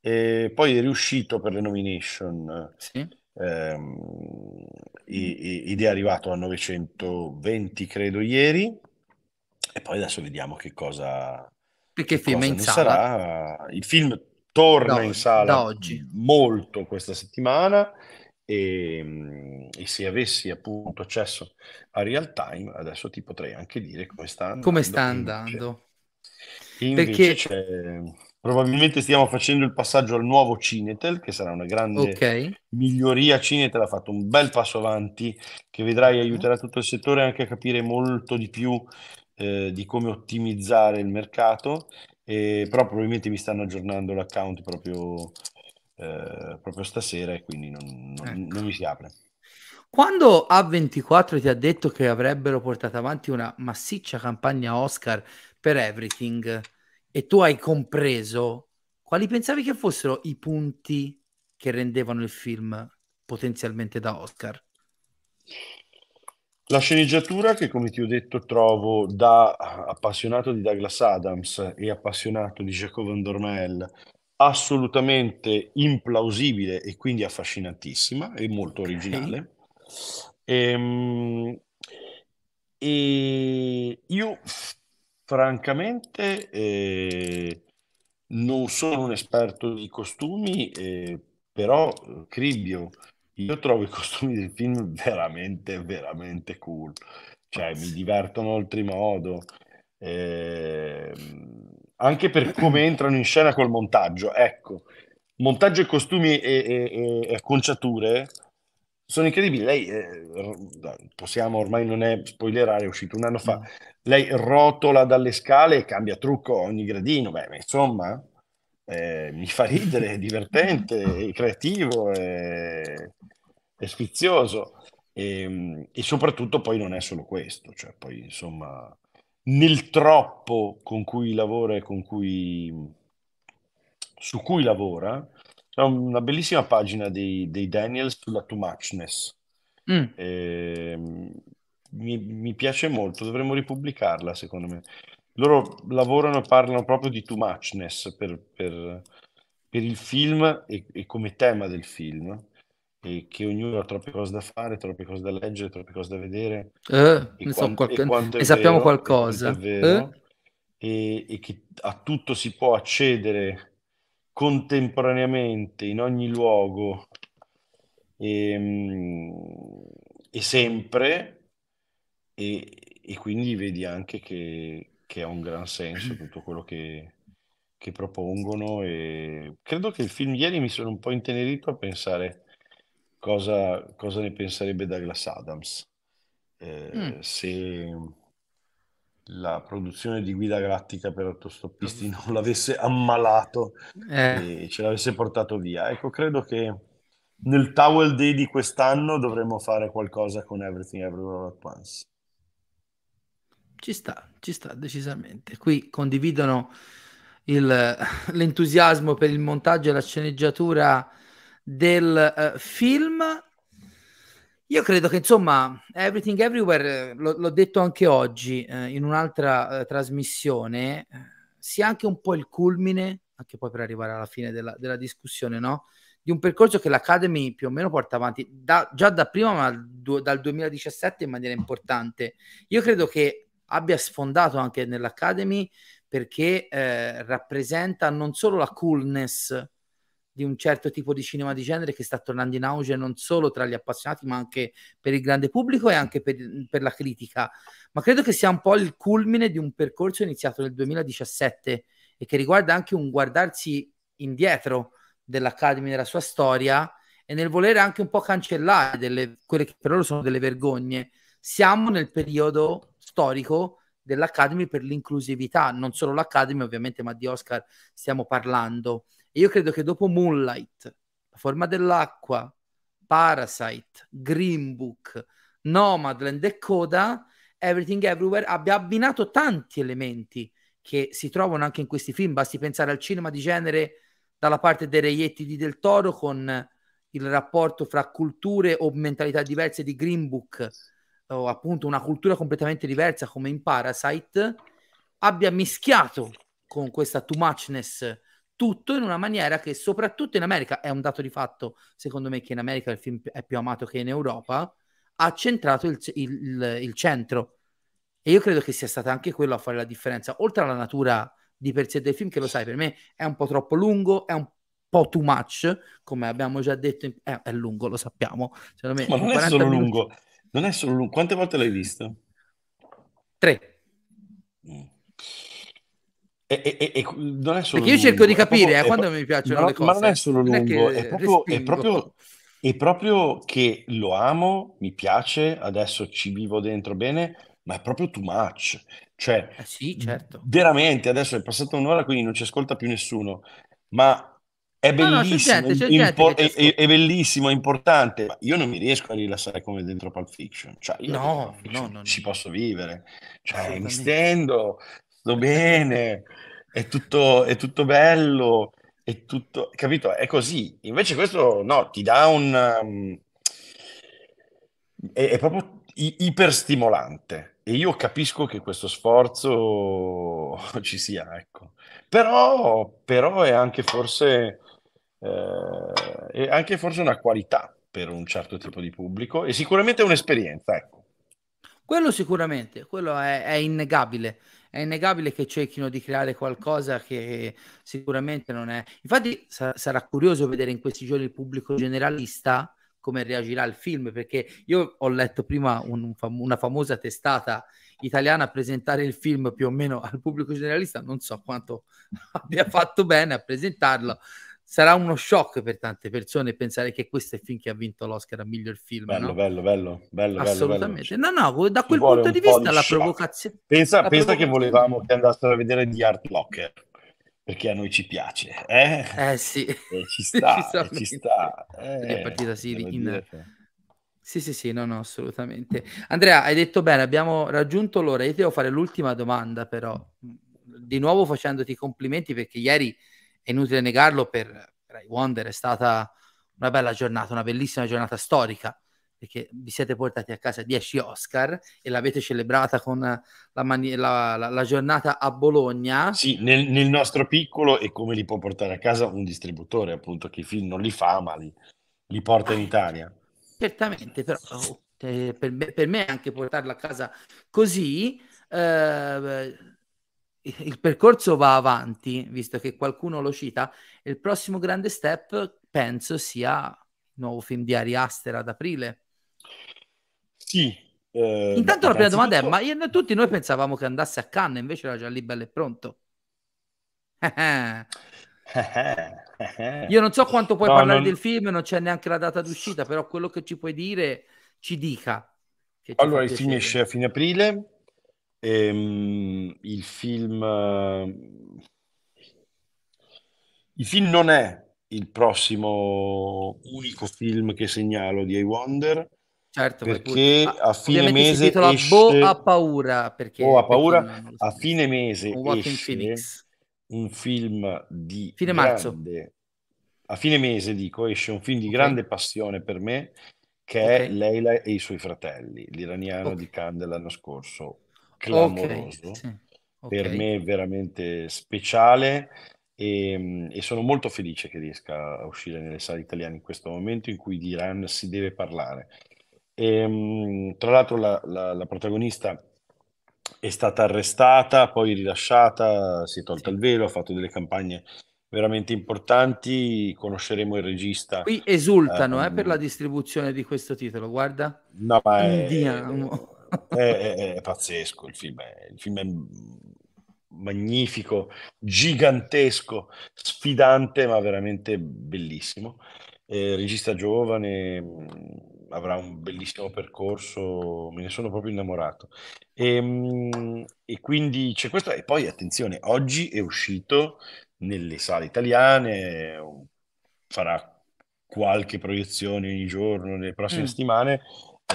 e poi è riuscito per le nomination Sì. ehm, ed è arrivato a 920 credo ieri e poi adesso vediamo che cosa, Perché che film cosa in sala sarà. Il film torna da, in sala oggi. molto questa settimana e, mm, e se avessi appunto accesso a real time adesso ti potrei anche dire come sta Come andando sta e invece, andando? invece Perché, c'è probabilmente stiamo facendo il passaggio al nuovo Cinetel che sarà una grande ok, miglioria. Cinetel ha fatto un bel passo avanti che vedrai aiuterà tutto il settore anche a capire molto di più eh, di come ottimizzare il mercato, e, però probabilmente mi stanno aggiornando l'account proprio, eh, proprio stasera e quindi non, non- Ecco. non mi si apre. Quando A24 ti ha detto che avrebbero portato avanti una massiccia campagna Oscar per Everything e tu hai compreso, quali pensavi che fossero i punti che rendevano il film potenzialmente da Oscar? La sceneggiatura che, come ti ho detto, trovo da appassionato di Douglas Adams e appassionato di Jacob Van Dormel assolutamente implausibile e quindi affascinantissima e molto Ok. originale. Ehm, E, io francamente eh, non sono un esperto di costumi, eh, però eh, Cribbio, io trovo i costumi del film veramente, veramente cool. Cioè, mi divertono oltremodo. Ehm, anche per come entrano in scena col montaggio. Ecco, montaggio e costumi e- e- e acconciature sono incredibili. Lei, eh, possiamo ormai non è spoilerare, è uscito un anno fa. Mm. Lei rotola dalle scale e cambia trucco ogni gradino. Beh, ma insomma, eh, mi fa ridere, è [LAUGHS] divertente, è creativo, è, è sfizioso. E, e soprattutto poi non è solo questo, cioè poi insomma nel troppo con cui lavora e con cui, su cui lavora, c'è una bellissima pagina dei, dei Daniels sulla too muchness. Mm. Ehm, mi, mi piace molto, dovremmo ripubblicarla secondo me. Loro lavorano e parlano proprio di too muchness per, per- per il film e, e come tema del film, e che ognuno ha troppe cose da fare, troppe cose da leggere, troppe cose da vedere, Eh, e, ne, so quan- qualche- e ne sappiamo vero, e qualcosa. vero, Eh? e, e che a tutto si può accedere contemporaneamente in ogni luogo e, mm, e sempre, e, e quindi vedi anche che, che ha un gran senso tutto quello che, che propongono e credo che il film ieri mi sono un po' intenerito a pensare cosa, cosa ne penserebbe Douglas Adams eh, Mm. se la produzione di Guida Galattica per autostoppisti non l'avesse ammalato Eh, e ce l'avesse portato via. Ecco, credo che nel Towel Day di quest'anno dovremmo fare qualcosa con Everything Everywhere at Once. ci sta, ci sta decisamente. Qui condividono il- l'entusiasmo per il montaggio e la sceneggiatura del eh, film. Io credo che insomma, Everything Everywhere, l- l'ho detto anche oggi eh, in un'altra eh, trasmissione, eh, sia anche un po' il culmine, anche poi per arrivare alla fine della, della discussione, no? Di un percorso che l'Academy più o meno porta avanti da, già da prima, ma du- dal 2017 in maniera importante. Io credo che abbia sfondato anche nell'Academy perché eh, rappresenta non solo la coolness di un certo tipo di cinema di genere che sta tornando in auge non solo tra gli appassionati, ma anche per il grande pubblico e anche per, per la critica. Ma credo che sia un po' il culmine di un percorso iniziato nel 2017 e che riguarda anche un guardarsi indietro dell'Academy nella sua storia e nel volere anche un po' cancellare delle, quelle che per loro sono delle vergogne. Siamo nel periodo storico dell'Academy per l'inclusività, non solo l'Academy ovviamente, ma di Oscar stiamo parlando. Io credo che dopo Moonlight, La forma dell'acqua, Parasite, Green Book, Nomadland e Coda, Everything Everywhere abbia abbinato tanti elementi che si trovano anche in questi film. Basti pensare al cinema di genere dalla parte dei reietti di Del Toro con il rapporto fra culture o mentalità diverse di Green Book o appunto una cultura completamente diversa come in Parasite abbia mischiato con questa too muchness tutto in una maniera che soprattutto in America è un dato di fatto, secondo me che in America il film è più amato che in Europa, ha centrato il, il, il centro. E io credo che sia stata anche quello a fare la differenza, oltre alla natura di per sé del film, che lo sai, per me è un po' troppo lungo, è un po' too much, come abbiamo già detto, in... è, è, lungo, lo sappiamo. Me, Ma non è solo minuti... lungo, non è solo lungo. Quante volte l'hai visto? Tre. Mm. E, e, e, non è solo Perché io cerco di capire proprio, eh, quando mi piacciono ma, le cose. Ma non è solo lungo, è, è, proprio, è, proprio, è, proprio, che lo amo, mi piace, adesso ci vivo dentro bene, ma è proprio too much. Cioè, eh sì, certo. veramente, adesso è passata un'ora, quindi non ci ascolta più nessuno, ma è bellissimo, no, no, c'è gente, c'è impo- è, è, bellissimo, è importante. Io non mi riesco a rilassare come dentro Pulp Fiction. Cioè, io no, Fiction no, ci posso vivere. Cioè, mi stendo, sto bene, è tutto, è tutto bello, è tutto, capito? È così. Invece questo no, ti dà un... Um, è, è, proprio iperstimolante e io capisco che questo sforzo [LAUGHS] ci sia, ecco. Però, però è anche forse, eh, è anche forse una qualità per un certo tipo di pubblico e sicuramente è un'esperienza, ecco. Quello sicuramente, quello è, è innegabile è innegabile che cerchino di creare qualcosa che sicuramente non è. Infatti sa- sarà curioso vedere in questi giorni il pubblico generalista come reagirà al film, perché io ho letto prima un, fam- una famosa testata italiana presentare il film più o meno al pubblico generalista, non so quanto [LAUGHS] abbia fatto bene a presentarlo, sarà uno shock per tante persone pensare che questo è il film che ha vinto l'Oscar a miglior film. Bello, no? bello, bello, bello. Assolutamente. Bello. No, no, da quel punto di vista di la provocazione... Pensa, la pensa provocazione... che volevamo che andassero a vedere The Art Locker, perché a noi ci piace. Eh, eh sì. [LAUGHS] Eh, [LAUGHS] ci sta, ci sta. Eh, è partita sì, in... Sì, sì, sì, no, no, assolutamente. Andrea, hai detto bene, abbiamo raggiunto l'ora. Io ti devo fare l'ultima domanda, però, di nuovo facendoti complimenti perché ieri è inutile negarlo, per, per Wonder è stata una bella giornata, una bellissima giornata storica, perché vi siete portati a casa 10 Oscar e l'avete celebrata con la, mani- la, la, la giornata a Bologna. Sì, nel, nel, nostro piccolo e come li può portare a casa un distributore, appunto, che i film non li fa, ma li, li porta in Italia. Certamente, però eh, per, me, per, me, anche portarla a casa così... Eh, il percorso va avanti, visto che qualcuno lo cita, e il prossimo grande step penso sia il nuovo film di Ari Aster ad aprile. Sì. Eh, Intanto la prima domanda è, ma io, tutti noi pensavamo che andasse a Cannes, invece era già lì bello e pronto. [LAUGHS] io non so quanto puoi no, parlare non... del film, non c'è neanche la data d'uscita, però quello che ci puoi dire ci dica. allora, il film esce a fine aprile, Ehm, il film... Il film non è il prossimo unico film che segnalo di I Wonder, certo, perché a fine mese si esce... Bo ha paura, perché, Bo ha paura, a fine mese esce un film di fine grande... marzo. A fine mese, dico, esce un film di okay. grande passione per me, che Ok, è Leila e i suoi fratelli, l'iraniano ok, di Cannes dell'anno scorso, clamoroso, sì, per ok. me veramente speciale e, e sono molto felice che riesca a uscire nelle sale italiane in questo momento in cui di Iran si deve parlare. E, mh, tra l'altro la, la- la protagonista è stata arrestata, poi rilasciata, si è tolta il velo, ha fatto delle campagne veramente importanti. Conosceremo il regista. Qui esultano eh, per la ehm, distribuzione di questo titolo, guarda. no, ma è, Andiamo. È- è- è pazzesco. Il film è, il film è magnifico, gigantesco, sfidante, ma veramente bellissimo. Eh, regista giovane, mh, avrà un bellissimo percorso, me ne sono proprio innamorato. E, mh, e quindi c'è questo. E poi attenzione, oggi è uscito nelle sale italiane, farà qualche proiezione ogni giorno nelle prossime Mm, settimane.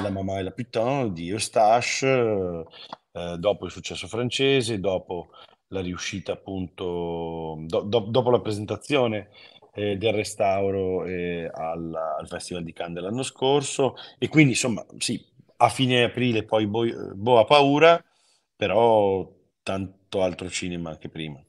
La Mamma e la Piton di Eustache, eh, eh, dopo il successo francese, dopo la riuscita appunto, do- do- dopo la presentazione eh, del restauro eh, al, al Festival di Cannes dell'anno scorso e quindi insomma sì, a fine aprile poi Bo- Boa Paura, però tanto altro cinema anche prima.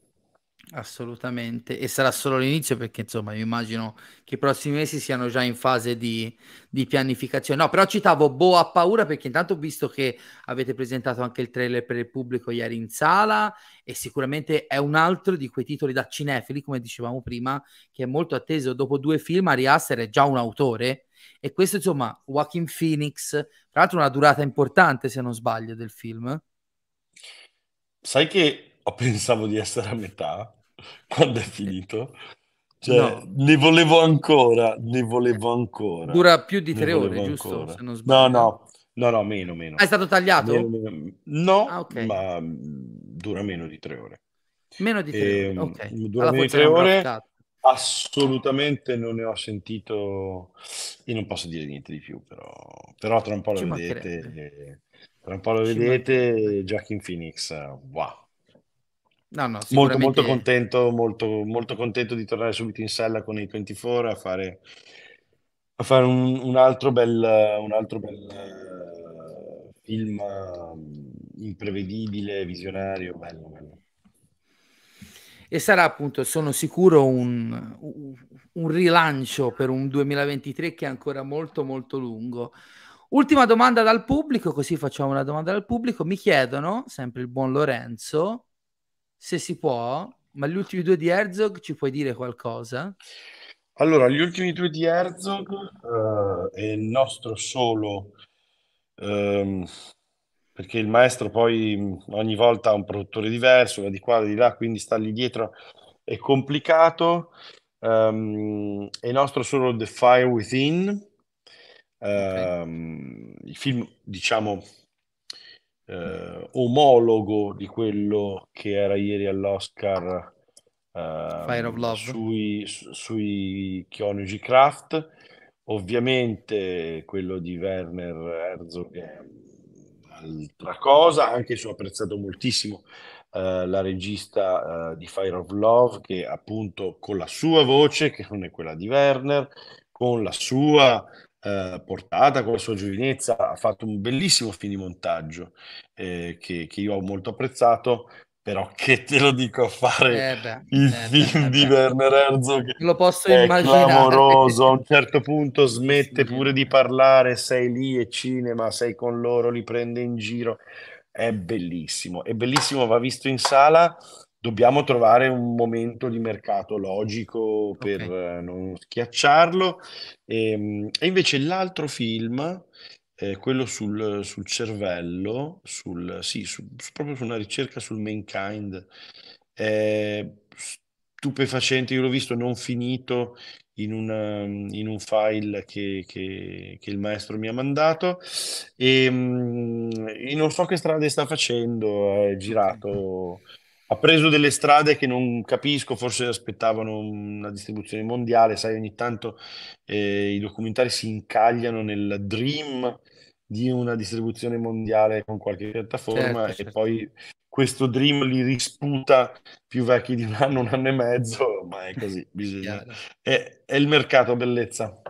Assolutamente. E sarà solo l'inizio perché insomma io immagino che i prossimi mesi siano già in fase di, di pianificazione. No, però citavo Boa paura perché intanto ho visto che avete presentato anche il trailer per il pubblico ieri in sala e sicuramente è un altro di quei titoli da cinefili, come dicevamo prima, che è molto atteso. Dopo due film Ari Aster è già un autore e questo insomma Joaquin Phoenix, tra l'altro una durata importante se non sbaglio del film. Sai che [LAUGHS] pensavo di essere a metà quando è finito? Cioè, No, ne volevo ancora, ne volevo ancora, dura più di tre ore, giusto? No, no, no, no, meno, meno. Ah, è stato Meno, tagliato? meno. No, Ah, ok. ma dura meno di tre ore. Meno di tre ore, Ehm, ok. dura Allora meno di tre ore. Assolutamente non ne ho sentito. Io non posso dire niente di più, però, però tra un po' lo Ci vedete. e- Tra un po' lo ci vedete. Joaquin Phoenix, wow. No, no, Molto, molto contento, molto, molto contento di tornare subito in sella con i 24 a fare, a fare un, un altro bel, un altro bel eh, film eh, imprevedibile, visionario, bello, bello. e sarà appunto, sono sicuro, un, un rilancio per un 2023 che è ancora molto molto lungo. Ultima domanda dal pubblico, così facciamo una domanda dal pubblico. Mi chiedono, sempre il buon Lorenzo, se si può, ma gli ultimi due di Herzog ci puoi dire qualcosa? Allora, gli ultimi due di Herzog eh, è il nostro solo, ehm, perché il maestro poi ogni volta ha un produttore diverso, va di qua, va di là, quindi sta lì dietro è complicato. Ehm, è il nostro solo The Fire Within, Ok, ehm, il film, diciamo, eh, omologo di quello che era ieri all'Oscar Fire of Love. sui, su- sui coniugi Kraft. Ovviamente quello di Werner Herzog è altra cosa, anche se ho apprezzato moltissimo eh, la regista eh, di Fire of Love che appunto con la sua voce, che non è quella di Werner, con la sua eh, portata, con la sua giovinezza, ha fatto un bellissimo film di montaggio eh, che, che io ho molto apprezzato, però [LAUGHS] che te lo dico a fare Eh beh, il eh beh, film eh di beh. Werner Herzog [LAUGHS] Lo posso è immaginare. clamoroso, a un certo punto smette pure di parlare, sei lì e cinema, sei con loro, li prende in giro, è bellissimo, è bellissimo, va visto in sala, dobbiamo trovare un momento di mercato logico per Ok. eh, non schiacciarlo. E, e invece l'altro film, eh, quello sul, sul cervello, sul, sì, su- su- proprio su una ricerca sul mankind, è stupefacente. Io l'ho visto non finito in, una- in un file che, che- che il maestro mi ha mandato e, mm, e non so che strade sta facendo. È girato, ha preso delle strade che non capisco, forse aspettavano una distribuzione mondiale. Sai, ogni tanto eh, i documentari si incagliano nel dream di una distribuzione mondiale con qualche piattaforma Certo, e certo. poi questo dream li risputa più vecchi di un anno, un anno e mezzo, ma è così, [LAUGHS] bisogna... È, è il mercato, bellezza.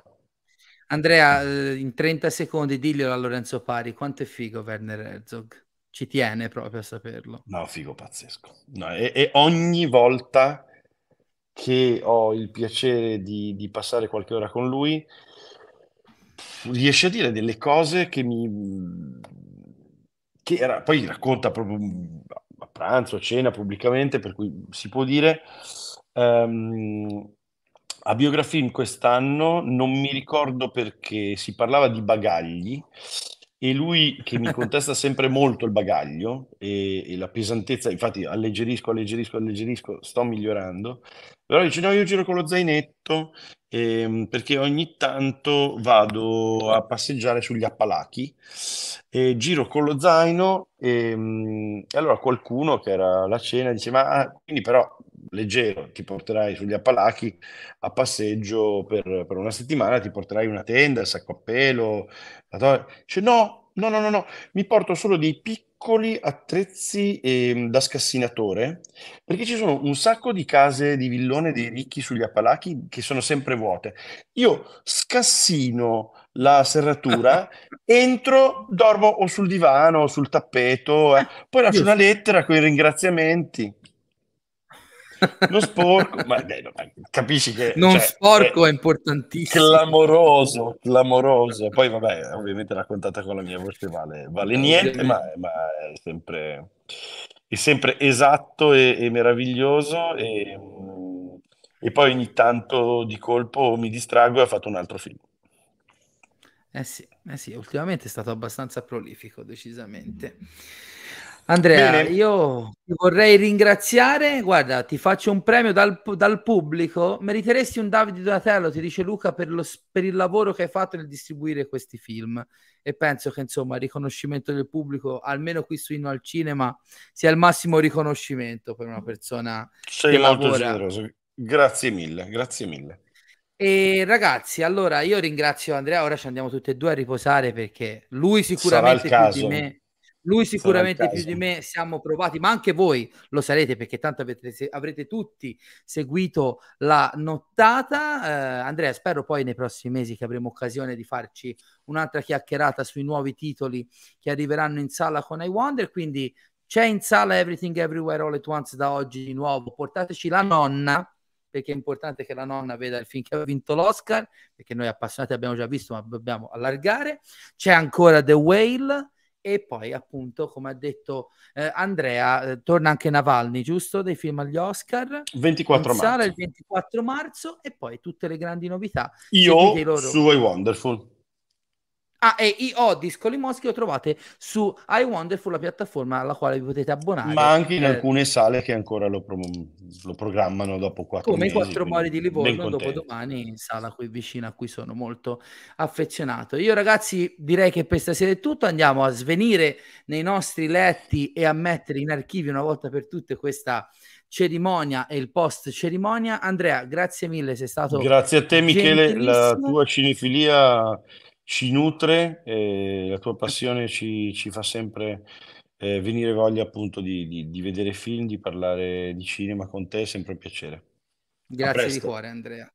Andrea, eh, in 30 secondi diglielo a Lorenzo Pari, quanto è figo Werner Herzog? Ci tiene proprio a saperlo. No, figo pazzesco. No, e, e, ogni volta che ho il piacere di, di, passare qualche ora con lui, riesce a dire delle cose che mi... che era, poi racconta proprio a pranzo, a cena, pubblicamente, per cui si può dire... Um, a Biografilm quest'anno non mi ricordo perché si parlava di bagagli e lui che mi contesta sempre molto il bagaglio e, e la pesantezza, infatti alleggerisco, alleggerisco, alleggerisco, sto migliorando, però dice no, io giro con lo zainetto ehm, perché ogni tanto vado a passeggiare sugli Appalachi e giro con lo zaino e, ehm, e allora qualcuno che era alla cena dice ma ah, quindi però leggero, ti porterai sugli Appalachi a passeggio per, per una settimana, ti porterai una tenda, il sacco a pelo. La Dice no, no, no, no, no, mi porto solo dei piccoli attrezzi eh, da scassinatore, perché ci sono un sacco di case di villone dei ricchi sugli Appalachi che sono sempre vuote. Io scassino la serratura, [LAUGHS] entro, dormo o sul divano o sul tappeto, eh. poi lascio una lettera con i ringraziamenti non sporco, ma beh, capisci che... Non cioè, sporco è, è, importantissimo. Clamoroso, clamoroso. Poi vabbè, ovviamente raccontata con la mia voce vale, vale niente, ma, ma, è, sempre, è sempre esatto e, e meraviglioso e, e, poi ogni tanto di colpo mi distraggo e ho fatto un altro film. Eh sì, eh sì, ultimamente è stato abbastanza prolifico, decisamente. Andrea, Bene. io ti vorrei ringraziare. Guarda, ti faccio un premio dal, dal pubblico. Meriteresti un Davide Donatello, ti dice Luca, per, lo, per, il lavoro che hai fatto nel distribuire questi film. E penso che, insomma, il riconoscimento del pubblico, almeno qui su Inno al Cinema, sia il massimo riconoscimento per una persona Sei molto lavora. generoso. Grazie mille, grazie mille. E ragazzi, allora io ringrazio Andrea. Ora ci andiamo tutti e due a riposare perché lui sicuramente più di me lui sicuramente più di me siamo provati, ma anche voi lo sarete perché tanto avete, avrete tutti seguito la nottata. Eh, Andrea, spero poi nei prossimi mesi che avremo occasione di farci un'altra chiacchierata sui nuovi titoli che arriveranno in sala con I Wonder. Quindi c'è in sala Everything Everywhere All at Once da oggi di nuovo. Portateci la nonna perché è importante che la nonna veda il film che ha vinto l'Oscar, perché noi appassionati abbiamo già visto, ma dobbiamo allargare. C'è ancora The Whale e poi appunto come ha detto eh, Andrea eh, torna anche Navalny giusto? Dei film agli Oscar. 24 marzo il 24 marzo e poi tutte le grandi novità. Io loro... su I Wonderful Ah, e IO Discoli Moschi lo trovate su iWonderful, la piattaforma alla quale vi potete abbonare. Ma anche in eh, alcune sale che ancora lo, pro- lo programmano dopo quattro come mesi. Come i quattro mori di Livorno, dopo domani in sala qui vicino a cui sono molto affezionato. Io ragazzi direi che per stasera è tutto, andiamo a svenire nei nostri letti e a mettere in archivio una volta per tutte questa cerimonia e il post cerimonia. Andrea, grazie mille, sei stato Grazie a te Michele, la tua cinefilia ci nutre e la tua passione ci, ci fa sempre eh, venire voglia appunto di, di, di, vedere film, di parlare di cinema con te, è sempre un piacere. Grazie di cuore Andrea.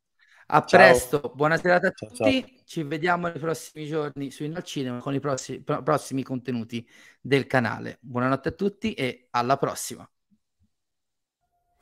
A ciao. presto, buona serata a ciao, tutti, ciao. ci vediamo nei prossimi giorni su Inno Cinema con i prossimi, prossimi contenuti del canale. Buonanotte a tutti e alla prossima.